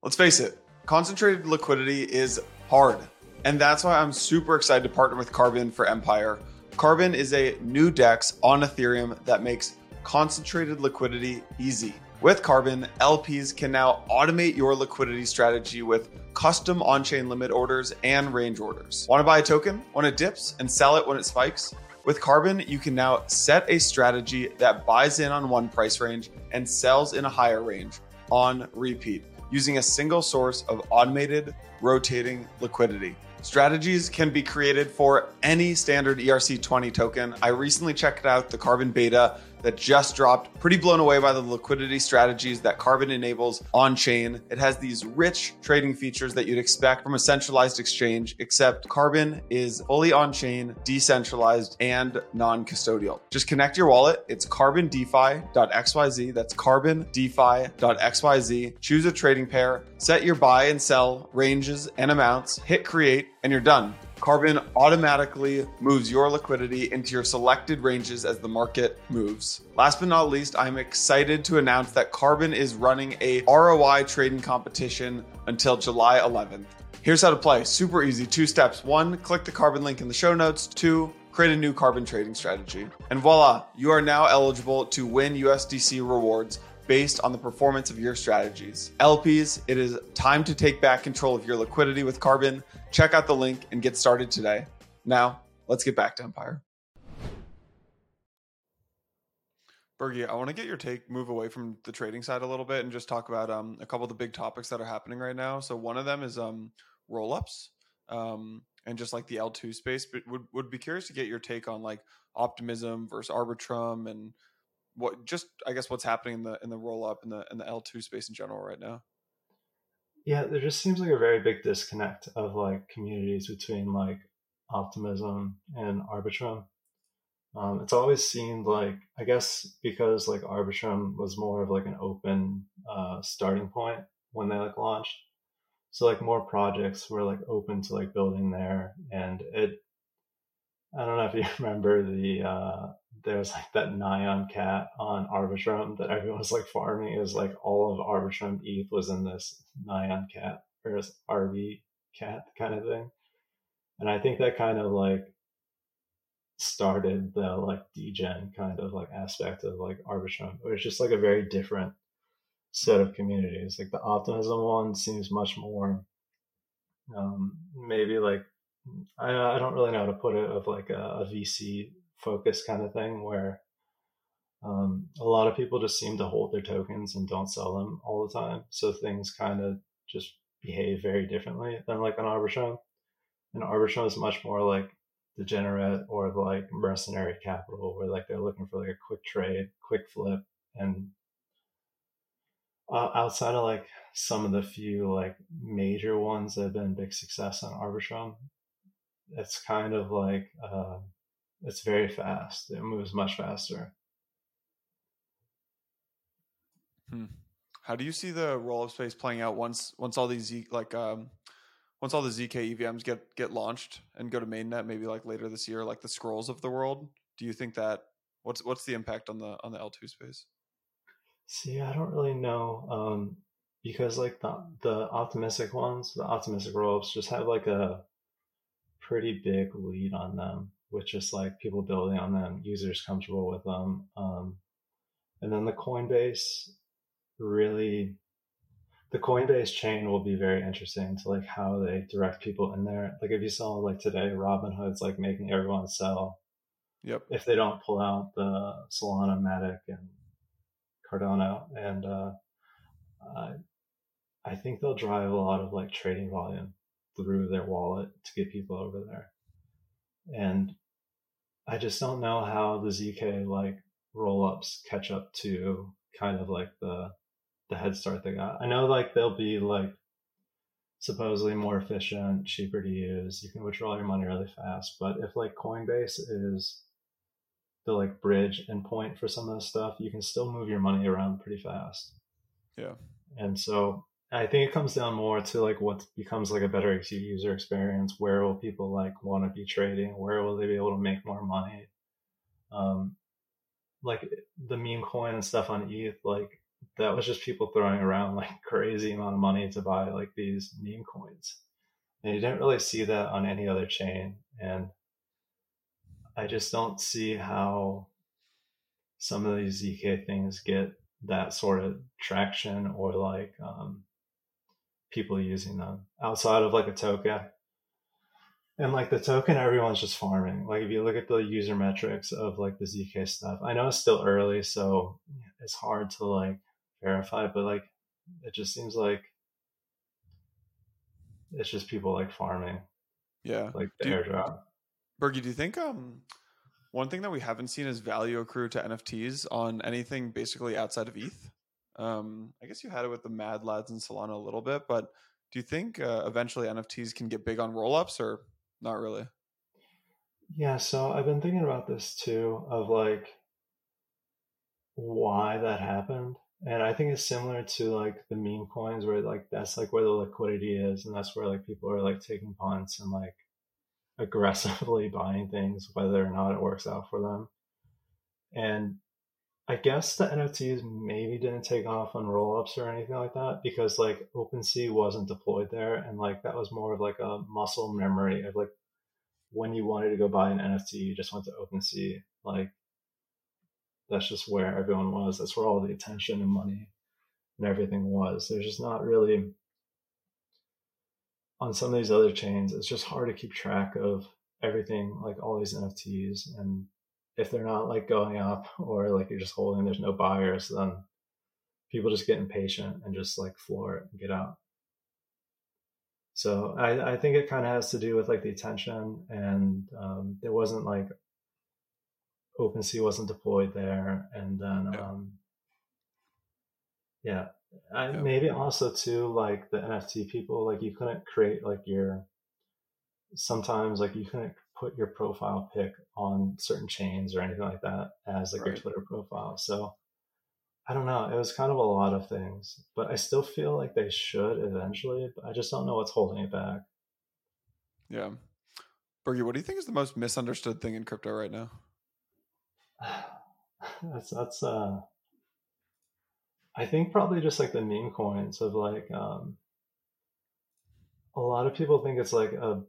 Let's face it, concentrated liquidity is hard. And that's why I'm super excited to partner with Carbon for Empire. Carbon is a new DEX on Ethereum that makes concentrated liquidity easy. With Carbon, LPs can now automate your liquidity strategy with custom on chain limit orders and range orders. Want to buy a token when it dips and sell it when it spikes? With Carbon, you can now set a strategy that buys in on one price range and sells in a higher range on repeat using a single source of automated rotating liquidity. Strategies can be created for any standard ERC20 token. I recently checked out the Carbon Beta that just dropped. Pretty blown away by the liquidity strategies that Carbon enables on chain. It has these rich trading features that you'd expect from a centralized exchange, except Carbon is fully on chain, decentralized, and non custodial. Just connect your wallet. It's carbondefi.xyz. That's carbondefi.xyz. Choose a trading pair, set your buy and sell ranges and amounts, hit create, and you're done. Carbon automatically moves your liquidity into your selected ranges as the market moves. Last but not least, I'm excited to announce that Carbon is running a ROI trading competition until July 11th. Here's how to play super easy two steps. One, click the Carbon link in the show notes. Two, create a new carbon trading strategy. And voila, you are now eligible to win USDC rewards based on the performance of your strategies. LPs, it is time to take back control of your liquidity with Carbon. Check out the link and get started today. Now, let's get back to Empire. Bergie, I want to get your take, move away from the trading side a little bit, and just talk about um, a couple of the big topics that are happening right now. So one of them is um, roll-ups um, and just like the L2 space. But would would be curious to get your take on like optimism versus Arbitrum and what just I guess what's happening in the in the roll up in the in the L two space in general right now. Yeah, there just seems like a very big disconnect of like communities between like optimism and Arbitrum. Um, it's always seemed like I guess because like Arbitrum was more of like an open uh, starting point when they like launched, so like more projects were like open to like building there, and it. I don't know if you remember the uh, there was like that Nyan cat on Arbitrum that everyone was like farming. Was like all of Arbitrum ETH was in this Nyan cat or this RV cat kind of thing. And I think that kind of like started the like degen kind of like aspect of like Arbitrum. It was just like a very different set of communities. Like the optimism one seems much more um maybe like I, I don't really know how to put it of like a, a VC focus kind of thing where um, a lot of people just seem to hold their tokens and don't sell them all the time. So things kind of just behave very differently than like an Arbitrum. An Arbitrum is much more like degenerate or like mercenary capital where like they're looking for like a quick trade, quick flip. And uh, outside of like some of the few like major ones that have been big success on Arbitrum, it's kind of like uh, it's very fast. It moves much faster. Hmm. How do you see the rollup space playing out once once all these like um once all the zk EVMs get get launched and go to mainnet maybe like later this year like the scrolls of the world? Do you think that what's what's the impact on the on the L two space? See, I don't really know um, because like the the optimistic ones, the optimistic rollups just have like a pretty big lead on them, which is like people building on them, users comfortable with them, um, and then the Coinbase really the Coinbase chain will be very interesting to like how they direct people in there. Like if you saw like today, Robinhood's like making everyone sell. Yep. If they don't pull out the Solana, Matic, and Cardano, and uh, I, I think they'll drive a lot of like trading volume through their wallet to get people over there. And I just don't know how the ZK like roll ups catch up to kind of like the the head start they got. I know like they'll be like supposedly more efficient, cheaper to use. You can withdraw your money really fast. But if like Coinbase is the like bridge endpoint for some of this stuff, you can still move your money around pretty fast. Yeah. And so I think it comes down more to like what becomes like a better user experience. Where will people like want to be trading? Where will they be able to make more money? Um, like the meme coin and stuff on ETH, like that was just people throwing around like crazy amount of money to buy like these meme coins. And you didn't really see that on any other chain. And I just don't see how some of these ZK things get that sort of traction or like um, people using them outside of like a token. And like the token, everyone's just farming. Like if you look at the user metrics of like the ZK stuff, I know it's still early, so it's hard to like verify, but like it just seems like it's just people like farming. Yeah. Like the do, airdrop. Bergie, do you think um one thing that we haven't seen is value accrue to NFTs on anything basically outside of ETH? Um, I guess you had it with the Mad Lads and Solana a little bit, but do you think uh, eventually NFTs can get big on rollups or not really? Yeah, so I've been thinking about this too of like why that happened. And I think it's similar to like the meme coins where like that's like where the liquidity is and that's where like people are like taking punts and like aggressively buying things whether or not it works out for them. And I guess the NFTs maybe didn't take off on rollups or anything like that because like OpenSea wasn't deployed there and like that was more of like a muscle memory of like when you wanted to go buy an NFT, you just went to OpenSea. Like that's just where everyone was. That's where all the attention and money and everything was. There's just not really on some of these other chains. It's just hard to keep track of everything, like all these NFTs, and if they're not like going up or like you're just holding, there's no buyers, then people just get impatient and just like floor it and get out. So I, I think it kind of has to do with like the attention and um, there wasn't like OpenSea wasn't deployed there, and then yeah, um, yeah. I, yeah. maybe also too like the NFT people like you couldn't create like your sometimes like you couldn't put your profile pic on certain chains or anything like that as like right. your Twitter profile. So I don't know. It was kind of a lot of things, but I still feel like they should eventually. But I just don't know what's holding it back. Yeah, Bergie, what do you think is the most misunderstood thing in crypto right now? that's that's uh I think probably just like the meme coins of like um a lot of people think it's like a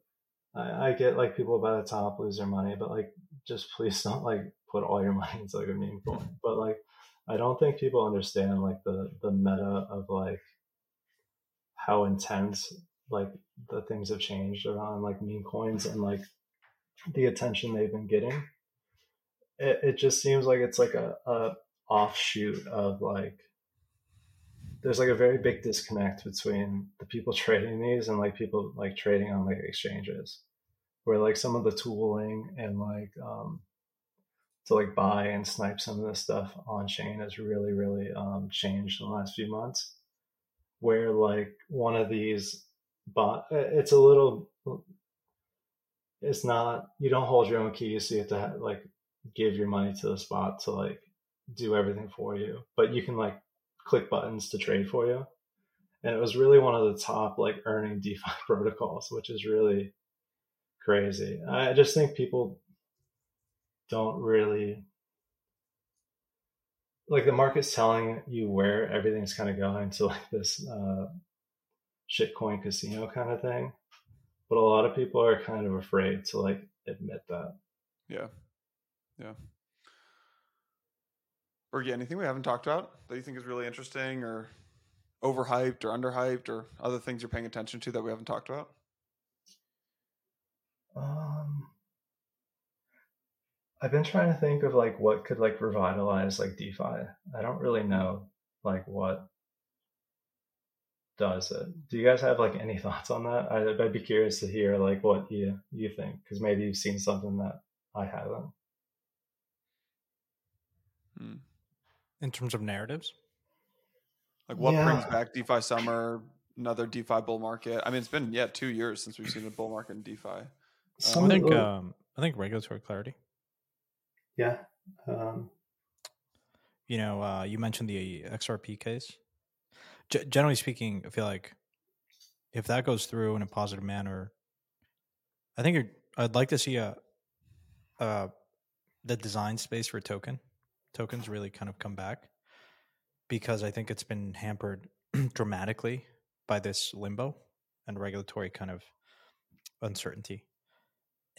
I, I get like people by the top lose their money, but like just please don't like put all your money into like a meme coin. But like I don't think people understand like the the meta of like how intense like the things have changed around like meme coins and like the attention they've been getting it, it just seems like it's like a, a offshoot of like there's like a very big disconnect between the people trading these and like people like trading on like exchanges where like some of the tooling and like um to like buy and snipe some of this stuff on chain has really really um changed in the last few months where like one of these bot it's a little it's not you don't hold your own keys so you have to have, like give your money to the spot to like do everything for you but you can like click buttons to trade for you and it was really one of the top like earning defi protocols which is really crazy i just think people don't really like the market's telling you where everything's kind of going to like this uh, shitcoin casino kind of thing, but a lot of people are kind of afraid to like admit that. Yeah, yeah. Bergie, anything we haven't talked about that you think is really interesting or overhyped or underhyped or other things you're paying attention to that we haven't talked about? Um, I've been trying to think of like what could like revitalize like DeFi. I don't really know like what does it. Do you guys have like any thoughts on that? I'd, I'd be curious to hear like what you you think because maybe you've seen something that I haven't. Hmm. In terms of narratives, like what yeah. brings back DeFi summer, another DeFi bull market? I mean, it's been yeah two years since we've seen a bull market in DeFi. Um, I think um, I think regulatory clarity yeah. Um, you know, uh, you mentioned the XRP case. G- generally speaking, I feel like if that goes through in a positive manner, I think I'd like to see a, a the design space for token tokens really kind of come back because I think it's been hampered dramatically by this limbo and regulatory kind of uncertainty.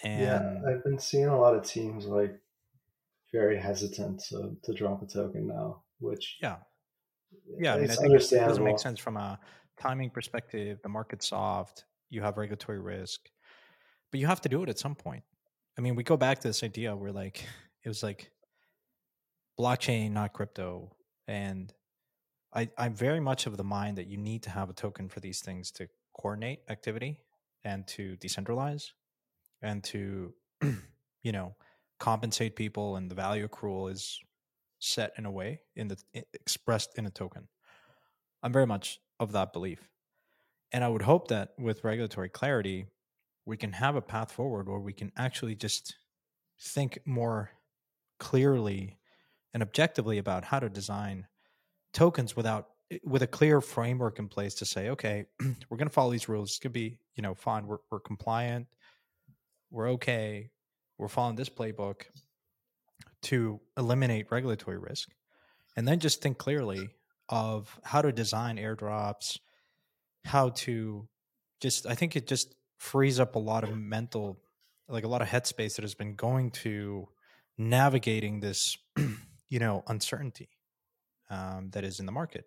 And yeah, I've been seeing a lot of teams like very hesitant to, to drop a token now, which yeah, yeah, I mean, I think it doesn't make sense from a timing perspective. The market's soft. You have regulatory risk, but you have to do it at some point. I mean, we go back to this idea where like it was like blockchain, not crypto, and I, I'm very much of the mind that you need to have a token for these things to coordinate activity and to decentralize and to you know compensate people and the value accrual is set in a way in the expressed in a token. I'm very much of that belief. And I would hope that with regulatory clarity, we can have a path forward where we can actually just think more clearly and objectively about how to design tokens without eh, with a clear framework in place to say, okay, we're going to follow these rules. It's going to be, you know, fine. We're, we're compliant. We're okay we're following this playbook to eliminate regulatory risk and then just think clearly of how to design airdrops how to just i think it just frees up a lot of mental like a lot of headspace that has been going to navigating this you know uncertainty um, that is in the market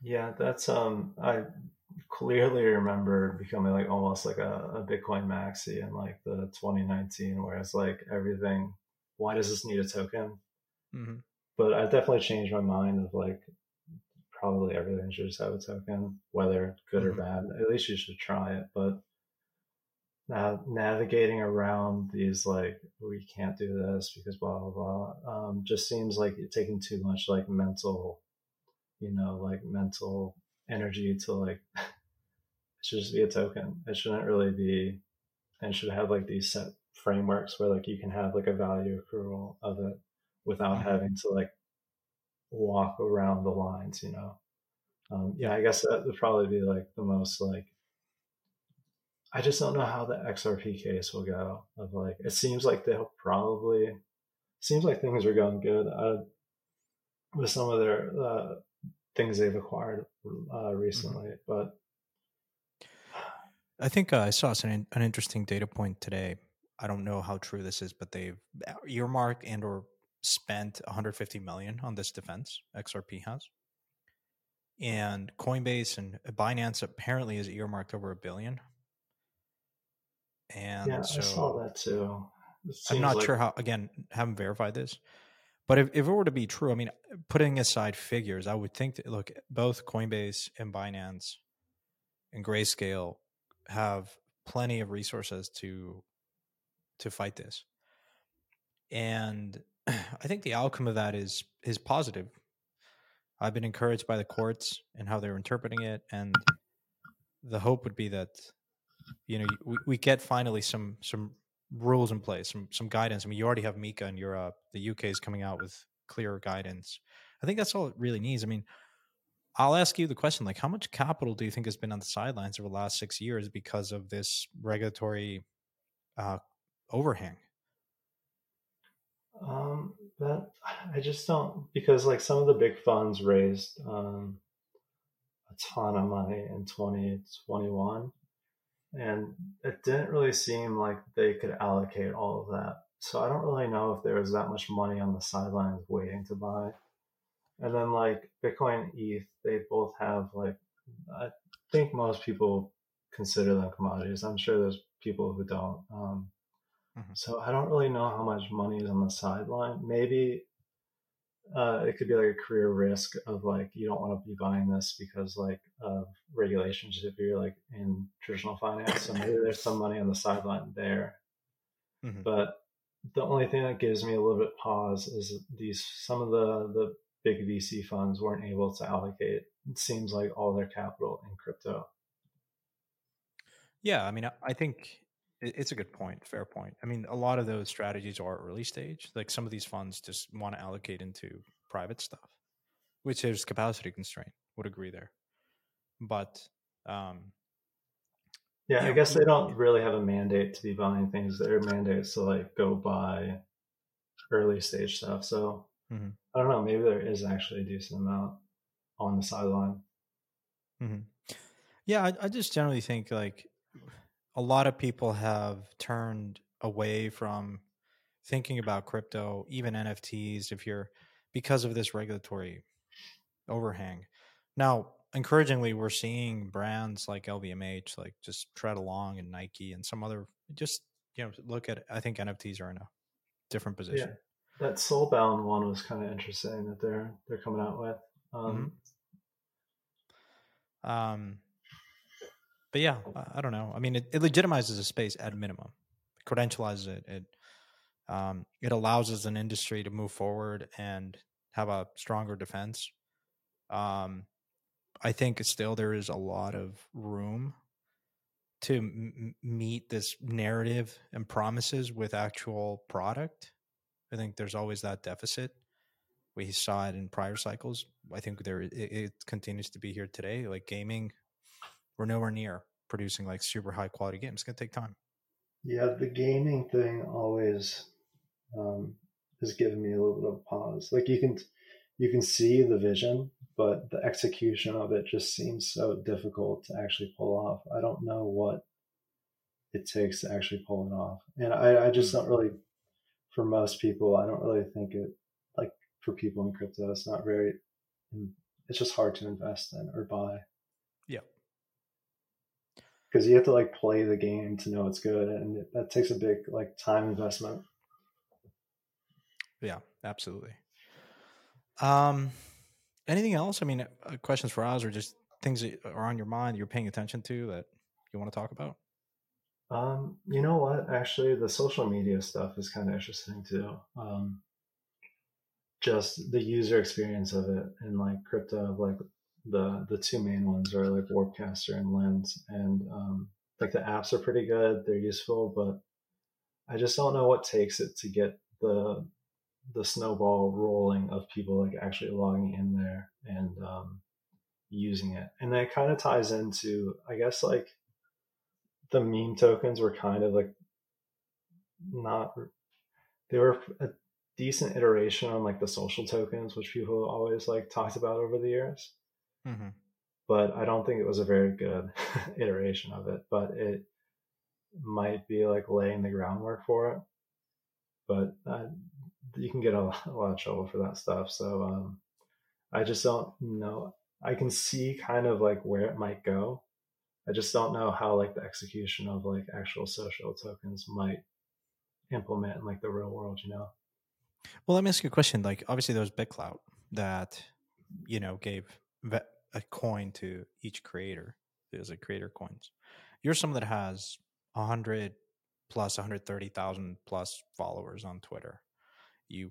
yeah that's um i clearly remember becoming like almost like a, a Bitcoin maxi in like the 2019, where it's like everything. Why does this need a token? Mm-hmm. But I definitely changed my mind of like probably everything should just have a token, whether good mm-hmm. or bad. At least you should try it. But now navigating around these like we can't do this because blah blah blah um, just seems like taking too much like mental, you know, like mental energy to like it should just be a token. It shouldn't really be and should have like these set frameworks where like you can have like a value accrual of it without mm-hmm. having to like walk around the lines, you know. Um, yeah, I guess that would probably be like the most like I just don't know how the XRP case will go. Of like, it seems like they'll probably seems like things are going good uh, with some of their uh, things they've acquired uh, mm-hmm. recently. Mm-hmm. But I think uh, I saw an, an interesting data point today. I don't know how true this is, but they've earmarked and or spent 150 million on this defense. XRP has, and Coinbase and Binance apparently is earmarked over a billion. And yeah, so I saw that too. I'm not like... sure how. Again, haven't verified this, but if, if it were to be true, I mean, putting aside figures, I would think that look, both Coinbase and Binance and Grayscale have plenty of resources to to fight this. And I think the outcome of that is is positive. I've been encouraged by the courts and how they're interpreting it, and the hope would be that you know we, we get finally some some rules in place, some some guidance. I mean, you already have MiCA in Europe. The UK is coming out with clearer guidance. I think that's all it really needs. I mean, I'll ask you the question: like, how much capital do you think has been on the sidelines over the last six years because of this regulatory uh, overhang? Um, that I just don't because like some of the big funds raised um, a ton of money in 2021, and it didn't really seem like they could allocate all of that. So I don't really know if there was that much money on the sidelines waiting to buy. And then like Bitcoin and ETH, they both have like I think most people consider them commodities. I'm sure there's people who don't. Um, Mm-hmm. So I don't really know how much money is on the sideline. Maybe uh, it could be like a career risk of like you don't want to be buying this because like of regulations if you're like in traditional finance. So maybe there's some money on the sideline there. Mm-hmm. But the only thing that gives me a little bit pause is these some of the the big VC funds weren't able to allocate. It seems like all their capital in crypto. Yeah, I mean, I think it's a good point. Fair point. I mean, a lot of those strategies are early stage. Like some of these funds just want to allocate into private stuff, which is capacity constraint. Would agree there. But um, yeah, I guess they don't really have a mandate to be buying things. Their mandates to like go buy early stage stuff. So mm-hmm. I don't know. Maybe there is actually a decent amount on the sideline. Mm-hmm. Yeah, I, I just generally think like a lot of people have turned away from thinking about crypto, even NFTs, if you're because of this regulatory overhang. Now, encouragingly, we're seeing brands like LVMH like just tread along and Nike and some other just you know look at I think NFTs are in a different position. Yeah. That soulbound one was kind of interesting that they're they're coming out with. Um, mm-hmm. um but yeah, I, I don't know. I mean, it, it, legitimizes a space at minimum, it credentializes it. It um, it allows us an industry to move forward and have a stronger defense. Um, I think still there is a lot of room to m- meet this narrative and promises with actual product. I think there's always that deficit. We saw it in prior cycles. I think there it, it continues to be here today. Like gaming we're nowhere near producing like super high quality games. It's gonna take time. Yeah, the gaming thing always um, has given me a little bit of pause. Like you can you can see the vision, but the execution of it just seems so difficult to actually pull off. I don't know what it takes to actually pull it off, and I, I just don't really. For most people, I don't really think it like for people in crypto. It's not very. It's just hard to invest in or buy. Because you have to like play the game to know it's good, and that takes a big like time investment. Yeah, absolutely. Um, anything else? I mean, uh, questions for us, or just things that are on your mind you're paying attention to that you want to talk about? Um, you know what? Actually, the social media stuff is kind of interesting too. Um, just the user experience of it and like crypto, like the the two main ones are like Warpcaster and Lens, and um, like the apps are pretty good. They're useful, but I just don't know what takes it to get the the snowball rolling of people like actually logging in there and um, using it. And that kind of ties into, I guess, like the meme tokens were kind of like not, they were a decent iteration on like the social tokens, which people always like talked about over the years. Mm-hmm. But I don't think it was a very good iteration of it. But it might be like laying the groundwork for it. But uh, you can get a, a, lot of trouble for that stuff. So um, I just don't know. I can see kind of like where it might go. I just don't know how like the execution of like actual social tokens might implement in like the real world, you know? Well, let me ask you a question. Like, obviously, there was BitClout that you know gave a coin to each creator. There's a creator coins. You're someone that has 100 plus 130,000 plus followers on Twitter. You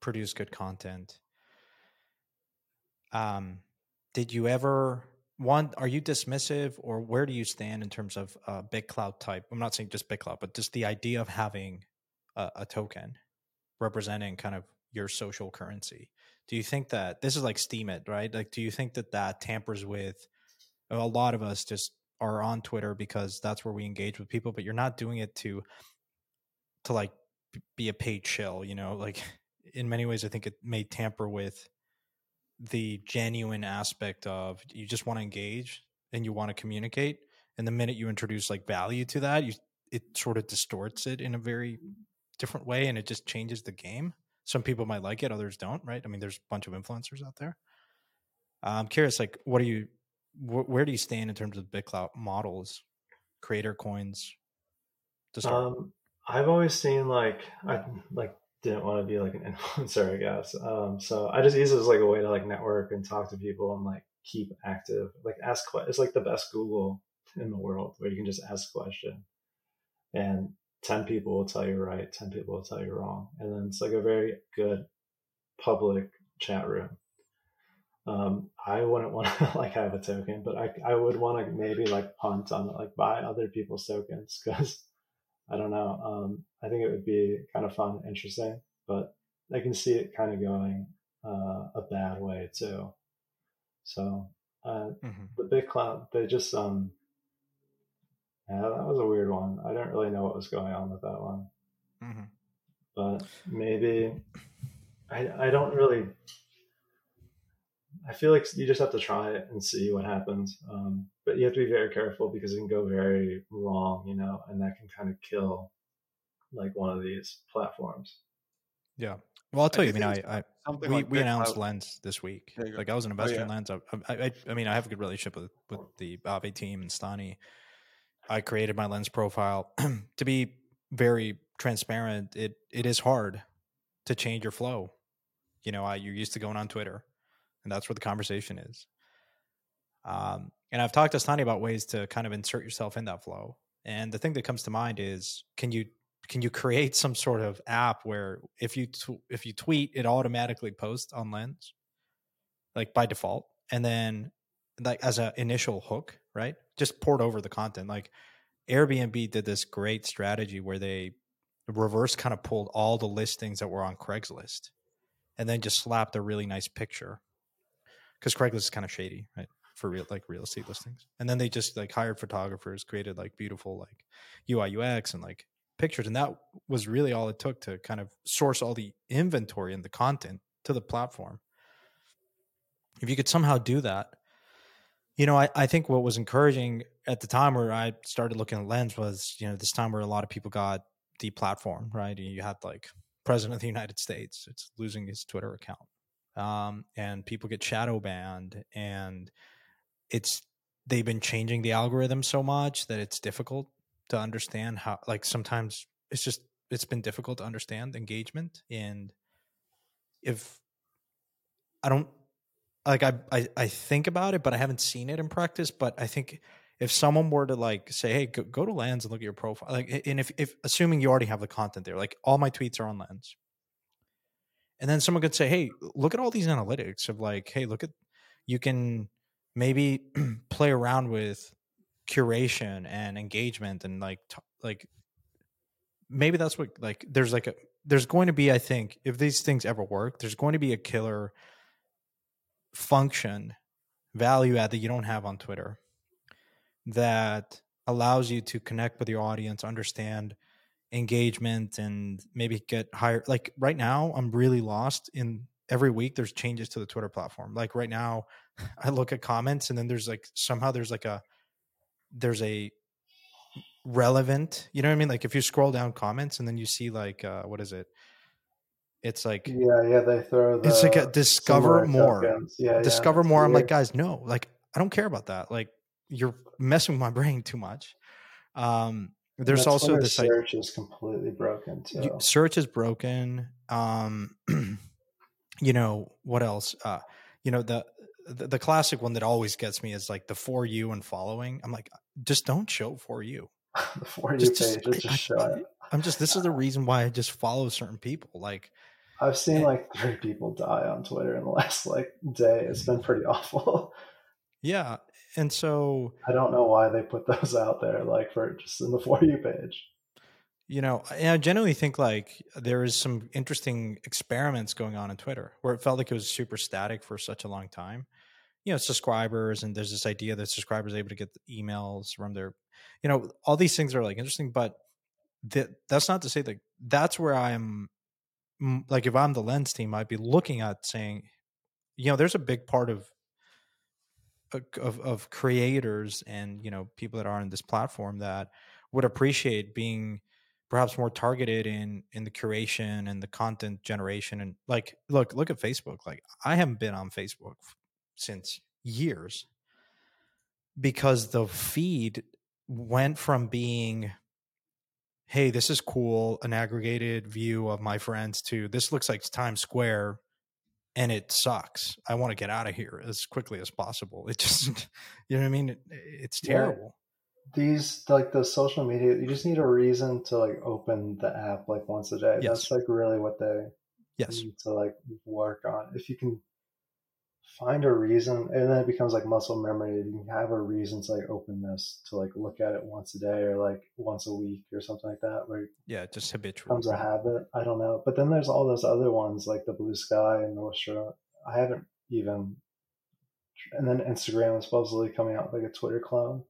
produce good content. Um, did you ever one? Are you dismissive, or where do you stand in terms of uh, BitClout type? I'm not saying just BitClout but just the idea of having a, a token representing kind of your social currency. Do you think that this is like Steemit right? Like, do you think that that tampers with a lot of us just are on Twitter because that's where we engage with people, but you're not doing it to to like be a paid shill, you know? Like in many ways I think it may tamper with the genuine aspect of you just want to engage and you want to communicate and the minute you introduce like value to that, you it sort of distorts it in a very different way and it just changes the game. Some people might like it, others don't, right? I mean, there's a bunch of influencers out there. I'm curious, like, what do you wh- where do you stand in terms of BitClout models, creator coins? To start? Um, I've always seen like I like didn't want to be like an influencer, I guess. Um, so I just use it as like a way to like network and talk to people and like keep active, like ask. It's like the best Google in the world where you can just ask a question, and ten people will tell you right, ten people will tell you wrong, and then it's like a very good public chat room um, I wouldn't want to like have a token, but I, I would want to maybe like punt on like buy other people's tokens because I don't know. Um, I think it would be kind of fun, interesting, but I can see it kind of going uh, a bad way too. So uh, mm-hmm. the BitClout, they just um, yeah, that was a weird one. I don't really know what was going on with that one, mm-hmm. but maybe I I don't really I feel like you just have to try it and see what happens. Um, but you have to be very careful because it can go very wrong, you know, and that can kind of kill like one of these platforms. Yeah. Well, I'll tell I you. I mean, I, I we, like we announced Lens this week. Like I was an oh, investor oh, yeah. in Lens. I, I, I, mean, I have a good relationship with with the Aave team and Stani. I created my Lens profile to be very transparent. It it is hard to change your flow. You know, I you're used to going on Twitter and that's where the conversation is. Um, and I've talked to Stani about ways to kind of insert yourself in that flow. And the thing that comes to mind is, can you can you create some sort of app where if you t- if you tweet, it automatically posts on Lens, like by default, and then like as an initial hook, right? Just poured over the content. Like Airbnb did this great strategy where they reverse kind of pulled all the listings that were on Craigslist, and then just slapped a really nice picture because Craigslist is kind of shady, right? For real, like real estate listings. And then they just like hired photographers, created like beautiful like UI UX and like pictures. And that was really all it took to kind of source all the inventory and the content to the platform. If you could somehow do that, you know, I, I think what was encouraging at the time where I started looking at Lens was, you know, this time where a lot of people got the platform, right? You had like President of the United States, it's losing his Twitter account um, and people get shadow banned and it's they've been changing the algorithm so much that it's difficult to understand how like sometimes it's just it's been difficult to understand engagement and if i don't like I, I i think about it but i haven't seen it in practice but i think if someone were to like say hey go, go to lens and look at your profile like and if if assuming you already have the content there like all my tweets are on lens and then someone could say hey look at all these analytics of like hey look at you can maybe play around with curation and engagement and like t- like maybe that's what like there's like a there's going to be i think if these things ever work there's going to be a killer function value add that you don't have on twitter that allows you to connect with your audience understand engagement and maybe get higher like right now i'm really lost in every week there's changes to the twitter platform. Like right now i look at comments and then there's like somehow there's like a there's a relevant you know what i mean? Like if you scroll down comments and then you see like uh what is it it's like yeah yeah they throw the it's like a discover more yeah discover yeah, more i'm like guys no like i don't care about that like you're messing with my brain too much um there's also the search is completely broken too. Search is broken. Um, you know what else? Uh, you know the, the, the classic one that always gets me is like the for you and following. I'm like, just don't show for you. the for you just, page, just, just I, I. I'm just. This is the reason why I just follow certain people. Like, I've seen like three people die on Twitter in the last like day. It's been pretty awful. Yeah. And so I don't know why they put those out there, like for just in the for you page. You know, I generally think like there is some interesting experiments going on in Twitter where it felt like it was super static for such a long time. You know, subscribers, and there's this idea that subscribers are able to get emails from their, you know, all these things are like interesting, but that that's not to say that that's where I am. Like, if I'm the lens team, I'd be looking at saying, you know, there's a big part of uh, of, of creators and you know people that are on this platform that would appreciate being perhaps more targeted in in the curation and the content generation and like look look at facebook. Like i haven't been on facebook since years because the feed went from being hey this is cool an aggregated view of my friends to this looks like times square and it sucks. I want to get out of here as quickly as possible. It just you know what i mean? It, it's terrible. These like the social media you just need a reason to like open the app like once a day. Yes. that's like really what they yes. need to like work on. If you can find a reason and then it becomes like muscle memory you can have a reason to like open this to like look at it once a day or like once a week or something like that where yeah just habitual becomes a habit i don't know but then there's all those other ones like the Bluesky and Nostr i haven't even and then instagram is supposedly coming out like a twitter clone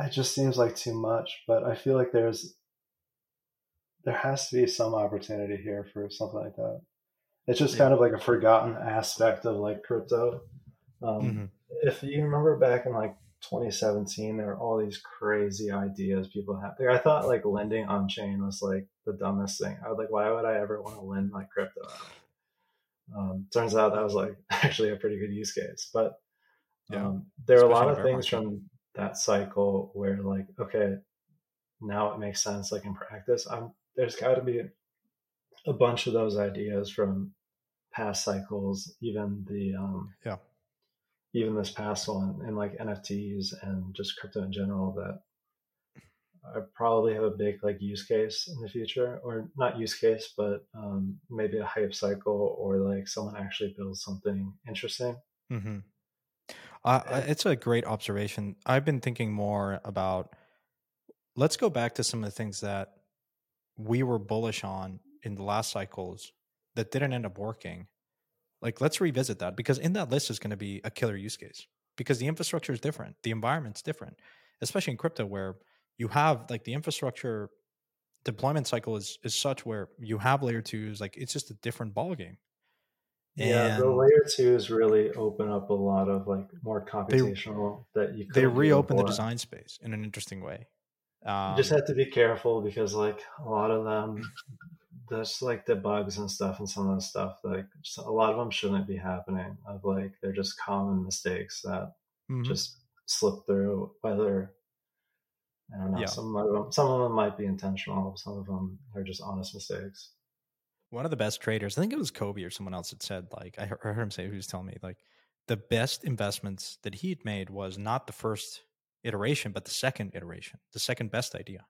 it just seems like too much. But I feel like there's there has to be some opportunity here for something like that. It's just yeah. kind of like a forgotten aspect of like crypto. Um, mm-hmm. If you remember back in like 2017, there were all these crazy ideas people had. I thought like lending on chain was like the dumbest thing. I was like, why would I ever want to lend my crypto? Um, turns out that was like actually a pretty good use case. But yeah. um, there are a lot of things from that cycle where like okay now it makes sense like in practice i'm there's got to be a bunch of those ideas from past cycles even the um yeah even this past one and like nfts and just crypto in general that I probably have a big like use case in the future, or not use case, but um, maybe a hype cycle, or like someone actually builds something interesting. Mm-hmm. Uh, it's a great observation. I've been thinking more about. Let's go back to some of the things that we were bullish on in the last cycles that didn't end up working. Like, let's revisit that because in that list is going to be a killer use case because the infrastructure is different, the environment's different, especially in crypto where you have like the infrastructure deployment cycle is is such where you have layer twos, like it's just a different ballgame. Yeah, the layer twos really open up a lot of like more computational they, that you. They reopen the design space in an interesting way. Um, you just have to be careful because like a lot of them, there's like the bugs and stuff and some of the stuff like a lot of them shouldn't be happening. Of like they're just common mistakes that mm-hmm. just slip through. Whether I don't know, yeah. some of them, some of them might be intentional. Some of them are just honest mistakes one of the best traders, I think it was Kobe or someone else that said, like, I heard him say, he was telling me, like, the best investments that he'd made was not the first iteration, but the second iteration, the second best idea.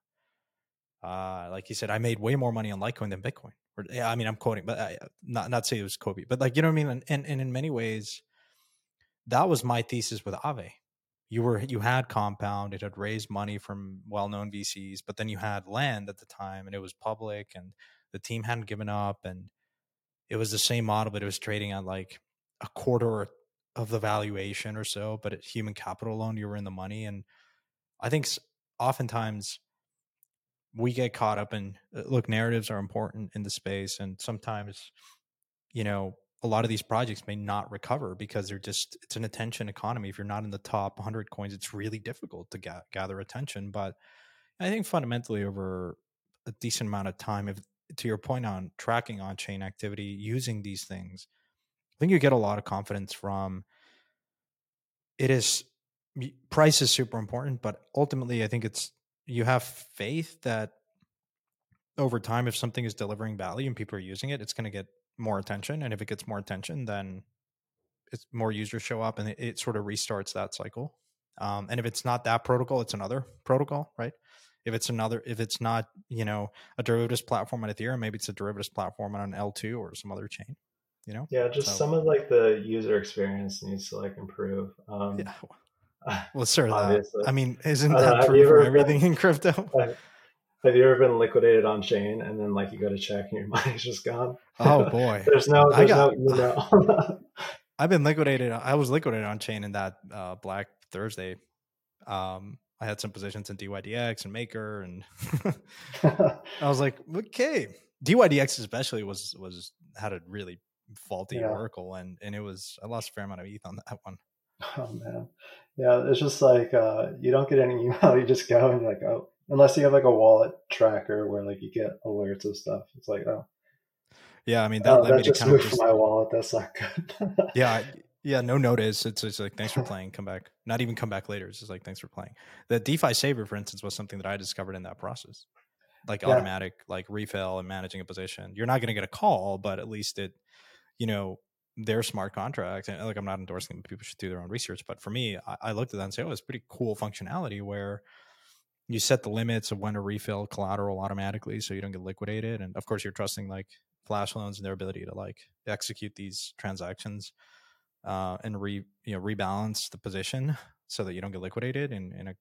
Uh, like he said, I made way more money on Litecoin than Bitcoin. Or, yeah, I mean, I'm quoting, but I, not not say it was Kobe, but like you know what I mean. And, and and in many ways, that was my thesis with Aave. You were you had Compound, it had raised money from well known VCs, but then you had Lend at the time, and it was public, and the team hadn't given up and it was the same model but it was trading at like a quarter of the valuation or so but at human capital alone you were in the money and i think oftentimes we get caught up in uh, look narratives are important in the space and sometimes you know a lot of these projects may not recover because they're just it's an attention economy. If you're not in the top 100 coins it's really difficult to ga- gather attention but i think fundamentally over a decent amount of time if to your point on tracking on chain activity using these things, I think you get a lot of confidence from it is price is super important, but ultimately I think it's you have faith that over time if something is delivering value and people are using it, it's going to get more attention. And if it gets more attention, then it's more users show up and it, it sort of restarts that cycle. Um, and if it's not that protocol, it's another protocol, right? If it's another, if it's not, you know, a derivatives platform on Ethereum, maybe it's a derivatives platform on an L2 or some other chain. You know? Yeah, just so, some of like the user experience needs to like improve. Um, yeah. Well, sir, that, I mean, isn't that true for everything been, in crypto? Have you ever been liquidated on chain and then like you go to check and your money's just gone? Oh boy, there's no, there's got, no, you know. I've been liquidated. I was liquidated on chain in that uh, Black Thursday. Um, I had some positions in DYDX and Maker, and I was like, okay, DYDX especially was was had a really faulty yeah. oracle, and and it was I lost a fair amount of ETH on that one. Oh man, yeah, it's just like uh, you don't get any email. You just go and you're like, oh, unless you have like a wallet tracker where like you get alerts of stuff. It's like, oh, yeah. I mean, that, oh, that just moved just, my wallet. That's not good. yeah, yeah. No notice. It's just like thanks for playing. Come back. Not even come back later. It's just like thanks for playing. The DeFi saver, for instance, was something that I discovered in that process. Like yeah. automatic, like refill and managing a position. You're not going to get a call, but at least it, you know, their smart contract and like i'm not endorsing them people should do their own research but for me I, I, looked at that and said oh it's pretty cool functionality where you set the limits of when to refill collateral automatically so you don't get liquidated and of course you're trusting like flash loans and their ability to like execute these transactions uh, and re you know rebalance the position so that you don't get liquidated in, in a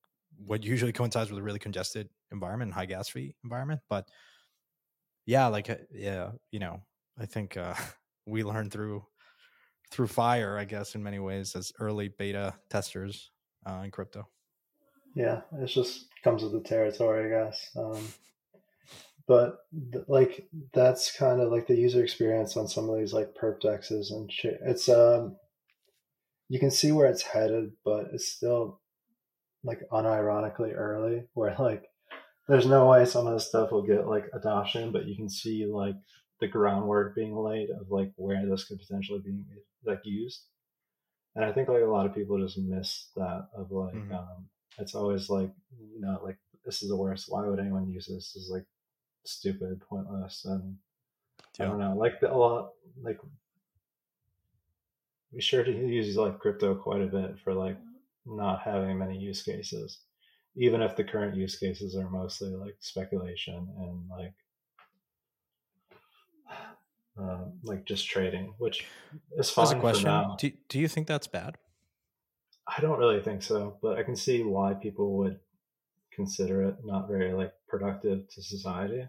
what usually coincides with a really congested environment high gas fee environment but yeah like uh, yeah you know i think uh, we learned through through fire, I guess, in many ways as early beta testers uh, in crypto. Yeah, it just comes with the territory, I guess. Um, but th- like that's kind of like the user experience on some of these like perp dexes and shit. It's um, you can see where it's headed, but it's still like unironically early. Where like there's no way some of this stuff will get like adoption, but you can see like the groundwork being laid of like where this could potentially be like used. And I think like a lot of people just miss that of like mm-hmm. um it's always like you know like this is the worst. Why would anyone use this? this is like stupid, pointless, and yeah. I don't know. Like the, a lot like we sure to use like crypto quite a bit for like not having many use cases, even if the current use cases are mostly like speculation and like uh, like just trading, which is fine. As a question, do do you think that's bad? I don't really think so, but I can see why people would consider it not very like productive to society.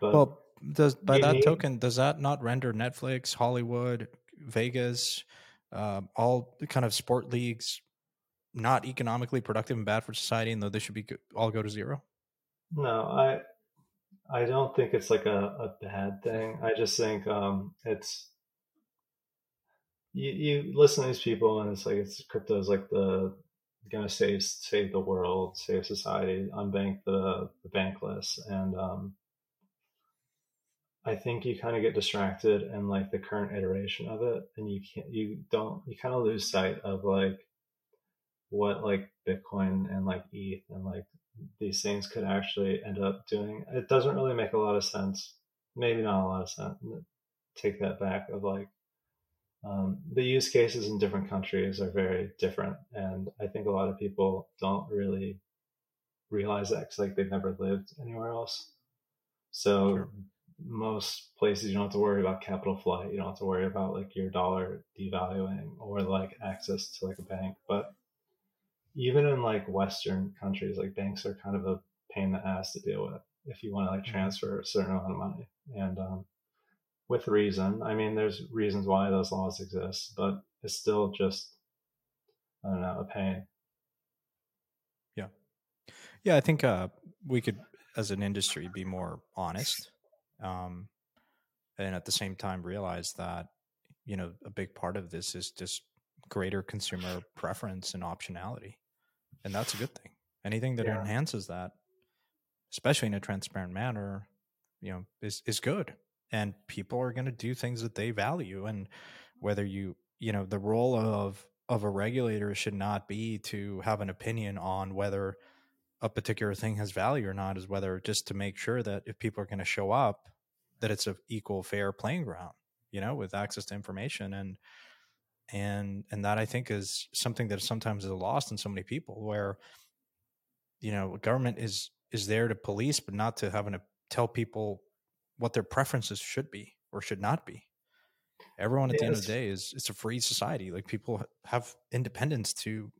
But well, does by that need, token does that not render Netflix, Hollywood, Vegas, uh, all kind of sport leagues not economically productive and bad for society, and though they should be all go to zero? No, I I don't think it's like a, a bad thing. I just think um, it's you, you listen to these people and it's like it's crypto is like the gonna save save the world, save society, unbank the the bankless, and um, I think you kind of get distracted in like the current iteration of it, and you can't you don't you kind of lose sight of like what like Bitcoin and like ETH and like these things could actually end up doing. It doesn't really make a lot of sense. Maybe not a lot of sense. Take that back of like um, the use cases in different countries are very different, and I think a lot of people don't really realize that because like they've never lived anywhere else. So sure. most places you don't have to worry about capital flight. You don't have to worry about like your dollar devaluing or like access to like a bank, but even in like Western countries, like banks are kind of a pain in the ass to deal with if you want to like mm-hmm. transfer a certain amount of money. And um, with reason, I mean, there's reasons why those laws exist, but it's still just, I don't know, a pain. Yeah. Yeah. I think uh, we could, as an industry, be more honest. Um, and at the same time, realize that, you know, a big part of this is just greater consumer preference and optionality. And that's a good thing. Anything that yeah. enhances that, especially in a transparent manner, you know, is is good. And people are going to do things that they value and whether you, you know, the role of of a regulator should not be to have an opinion on whether a particular thing has value or not is whether just to make sure that if people are going to show up that it's an equal fair playing ground you know with access to information and and and that I think is something that sometimes is lost in so many people where you know, government is is there to police, but not to having to tell people what their preferences should be or should not be. Everyone at the end of the day is it's a free society. Like people have independence to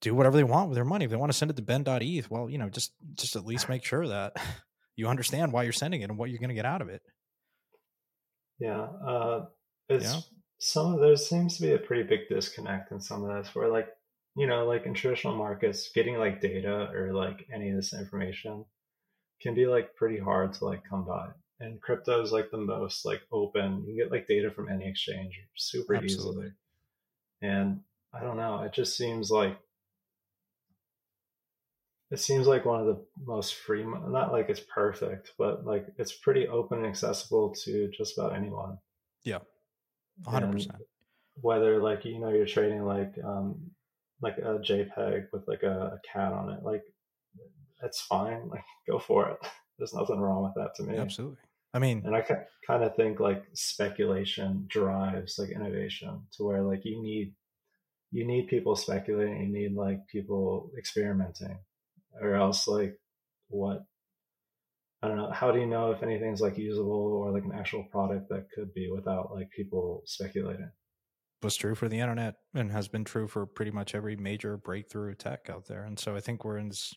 do whatever they want with their money. If they want to send it to ben.eth, well, you know, just just at least make sure that you understand why you're sending it and what you're going to get out of it. Yeah. Uh, it's yeah. Some of there seems to be a pretty big disconnect in some of this where like, you know, like in traditional markets, getting like data or like any of this information can be like pretty hard to like come by. And crypto is like the most like open. You can get like data from any exchange super Absolutely. easily. And I don't know, it just seems like it seems like one of the most free not like it's perfect but like it's pretty open and accessible to just about anyone yeah 100% whether like you know you're trading like um like a jpeg with like a, a cat on it like that's fine like go for it. There's nothing wrong with that to me. Absolutely. I mean and i kind of think like speculation drives like innovation to where like you need you need people speculating you need like people experimenting or else like what I don't know. How do you know if anything's like usable or like an actual product that could be without like people speculating? Was true for the internet and has been true for pretty much every major breakthrough tech out there. And so I think we're in this,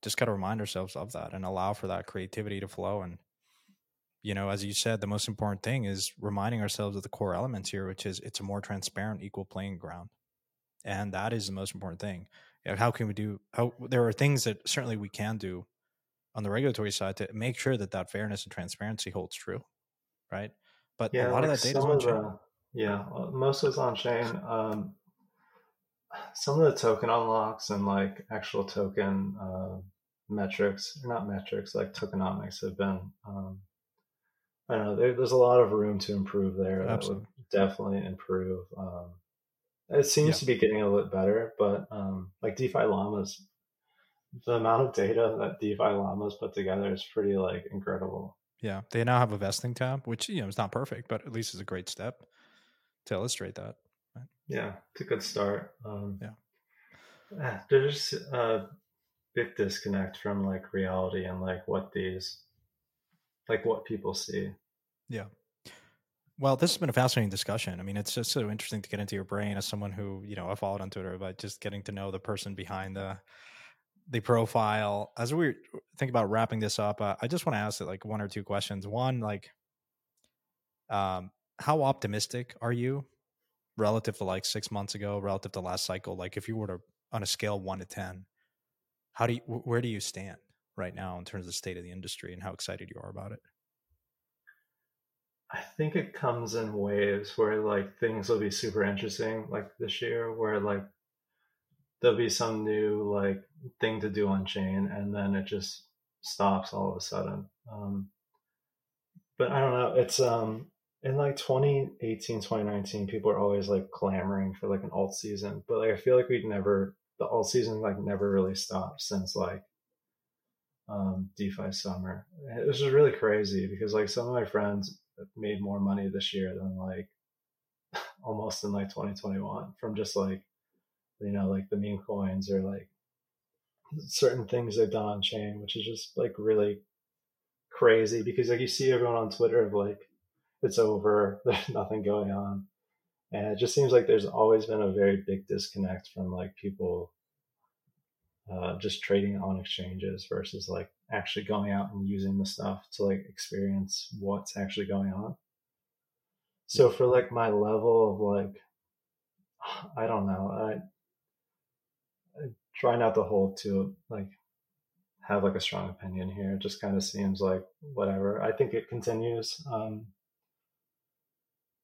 just got to remind ourselves of that and allow for that creativity to flow. And, you know, as you said, the most important thing is reminding ourselves of the core elements here, which is it's a more transparent, equal playing ground. And that is the most important thing how can we do how there are things that certainly we can do on the regulatory side to make sure that that fairness and transparency holds true right but yeah, a lot like of that data is on chain yeah most of it's on chain um, some of the token unlocks and like actual token uh, metrics not metrics like tokenomics have been um, i don't know there, there's a lot of room to improve there Absolutely. that would definitely improve um, it seems yeah. to be getting a little bit better, but um, like DeFi llamas, the amount of data that DeFi llamas put together is pretty like incredible. Yeah, they now have a vesting tab, which you know is not perfect, but at least is a great step to illustrate that. Right? Yeah, it's a good start. Um, yeah, ah, there's a big disconnect from like reality and like what these, like what people see. Yeah. Well, this has been a fascinating discussion. I mean, it's just so interesting to get into your brain as someone who, you know, I followed on Twitter, but just getting to know the person behind the the profile. As we think about wrapping this up, uh, I just want to ask it like one or two questions. One, like, um, how optimistic are you relative to like six months ago, relative to last cycle? Like, if you were to on a scale one to ten, how do you where do you stand right now in terms of the state of the industry and how excited you are about it? I think it comes in waves where like things will be super interesting, like this year, where like there'll be some new like thing to do on chain, and then it just stops all of a sudden. Um, but I don't know. It's um in like 2018, 2019, people are always like clamoring for like an alt season, but like I feel like we'd never the alt season like never really stopped since like um DeFi summer. It was just really crazy because like some of my friends made more money this year than like almost in like 2021 from just like you know like the meme coins or like certain things they've done on chain which is just like really crazy because like you see everyone on twitter of like it's over there's nothing going on and it just seems like there's always been a very big disconnect from like people uh, just trading on exchanges versus like actually going out and using the stuff to like experience what's actually going on. So for like my level of like, I don't know, I, I try not to hold to like have like a strong opinion here. It just kind of seems like whatever. I think it continues. Um,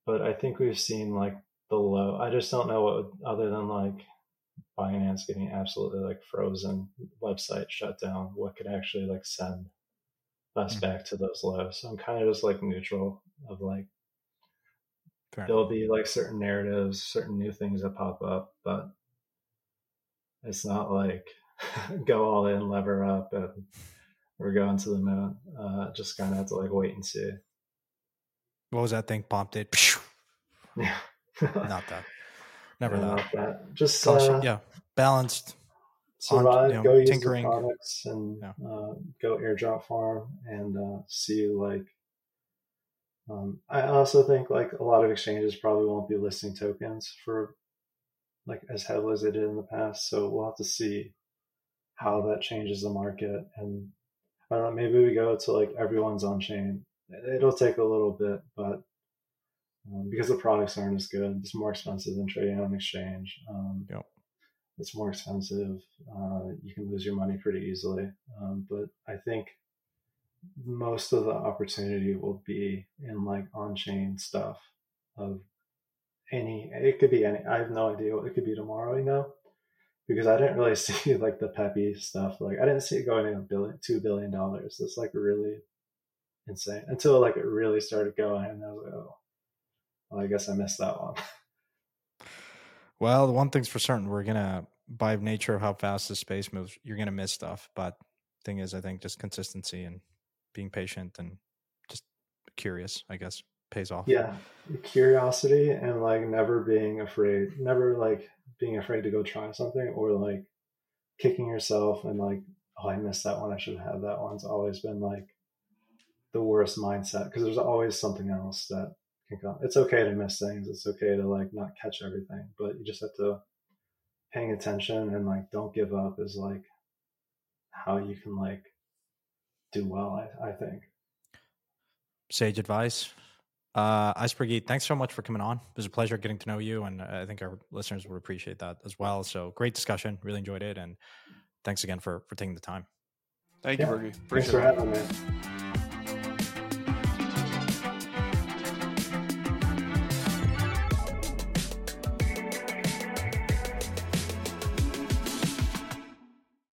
but I think we've seen like the low. I just don't know what other than like Binance getting absolutely like frozen, website shut down, what could actually like send us mm-hmm. back to those lows. So I'm kind of just like neutral of like Fair there'll enough. be like certain narratives, certain new things that pop up, but it's not like go all in, lever up, and we're going to the moon. Uh, just kind of have to like wait and see. What was that thing pumped it? Yeah. not that. Never that. that. Just uh, yeah, balanced. survive, you know, go use tinkering. the products, and Yeah. uh, go airdrop farm and uh, see like. Um, I also think like a lot of exchanges probably won't be listing tokens for like as heavily as they did in the past. So we'll have to see how that changes the market. And I don't know, maybe we go to like everyone's on chain. It'll take a little bit, but um, because the products aren't as good, it's more expensive than trading on an exchange. Um, Yep. It's more expensive. Uh, you can lose your money pretty easily. Um, but I think most of the opportunity will be in like on-chain stuff of any it could be any i have no idea what it could be tomorrow you know? Because i didn't really see like the Pepe stuff like i didn't see it going in a billion two billion dollars. That's like really insane until like it really started going and i was like oh. Well i guess i missed that one. Well, the one thing's for certain, we're gonna by nature of how fast the space moves, you're gonna miss stuff. But thing is, I think just consistency and being patient and just curious, I guess, pays off. yeah curiosity and like never being afraid never like being afraid to go try something or like kicking yourself and like oh i missed that one i should have had that one's always been like the worst mindset because there's always something else that can come it's okay to miss things it's okay to like not catch everything but you just have to paying attention and like don't give up is like how you can like do well i, I think Sage advice. Uh, Icebergy thanks so much for coming on. It was a pleasure getting to know you, and I think our listeners would appreciate that as well. So great discussion, really enjoyed it, and thanks again for for taking the time. Thank Yeah. you, Bergie. thanks for it. having me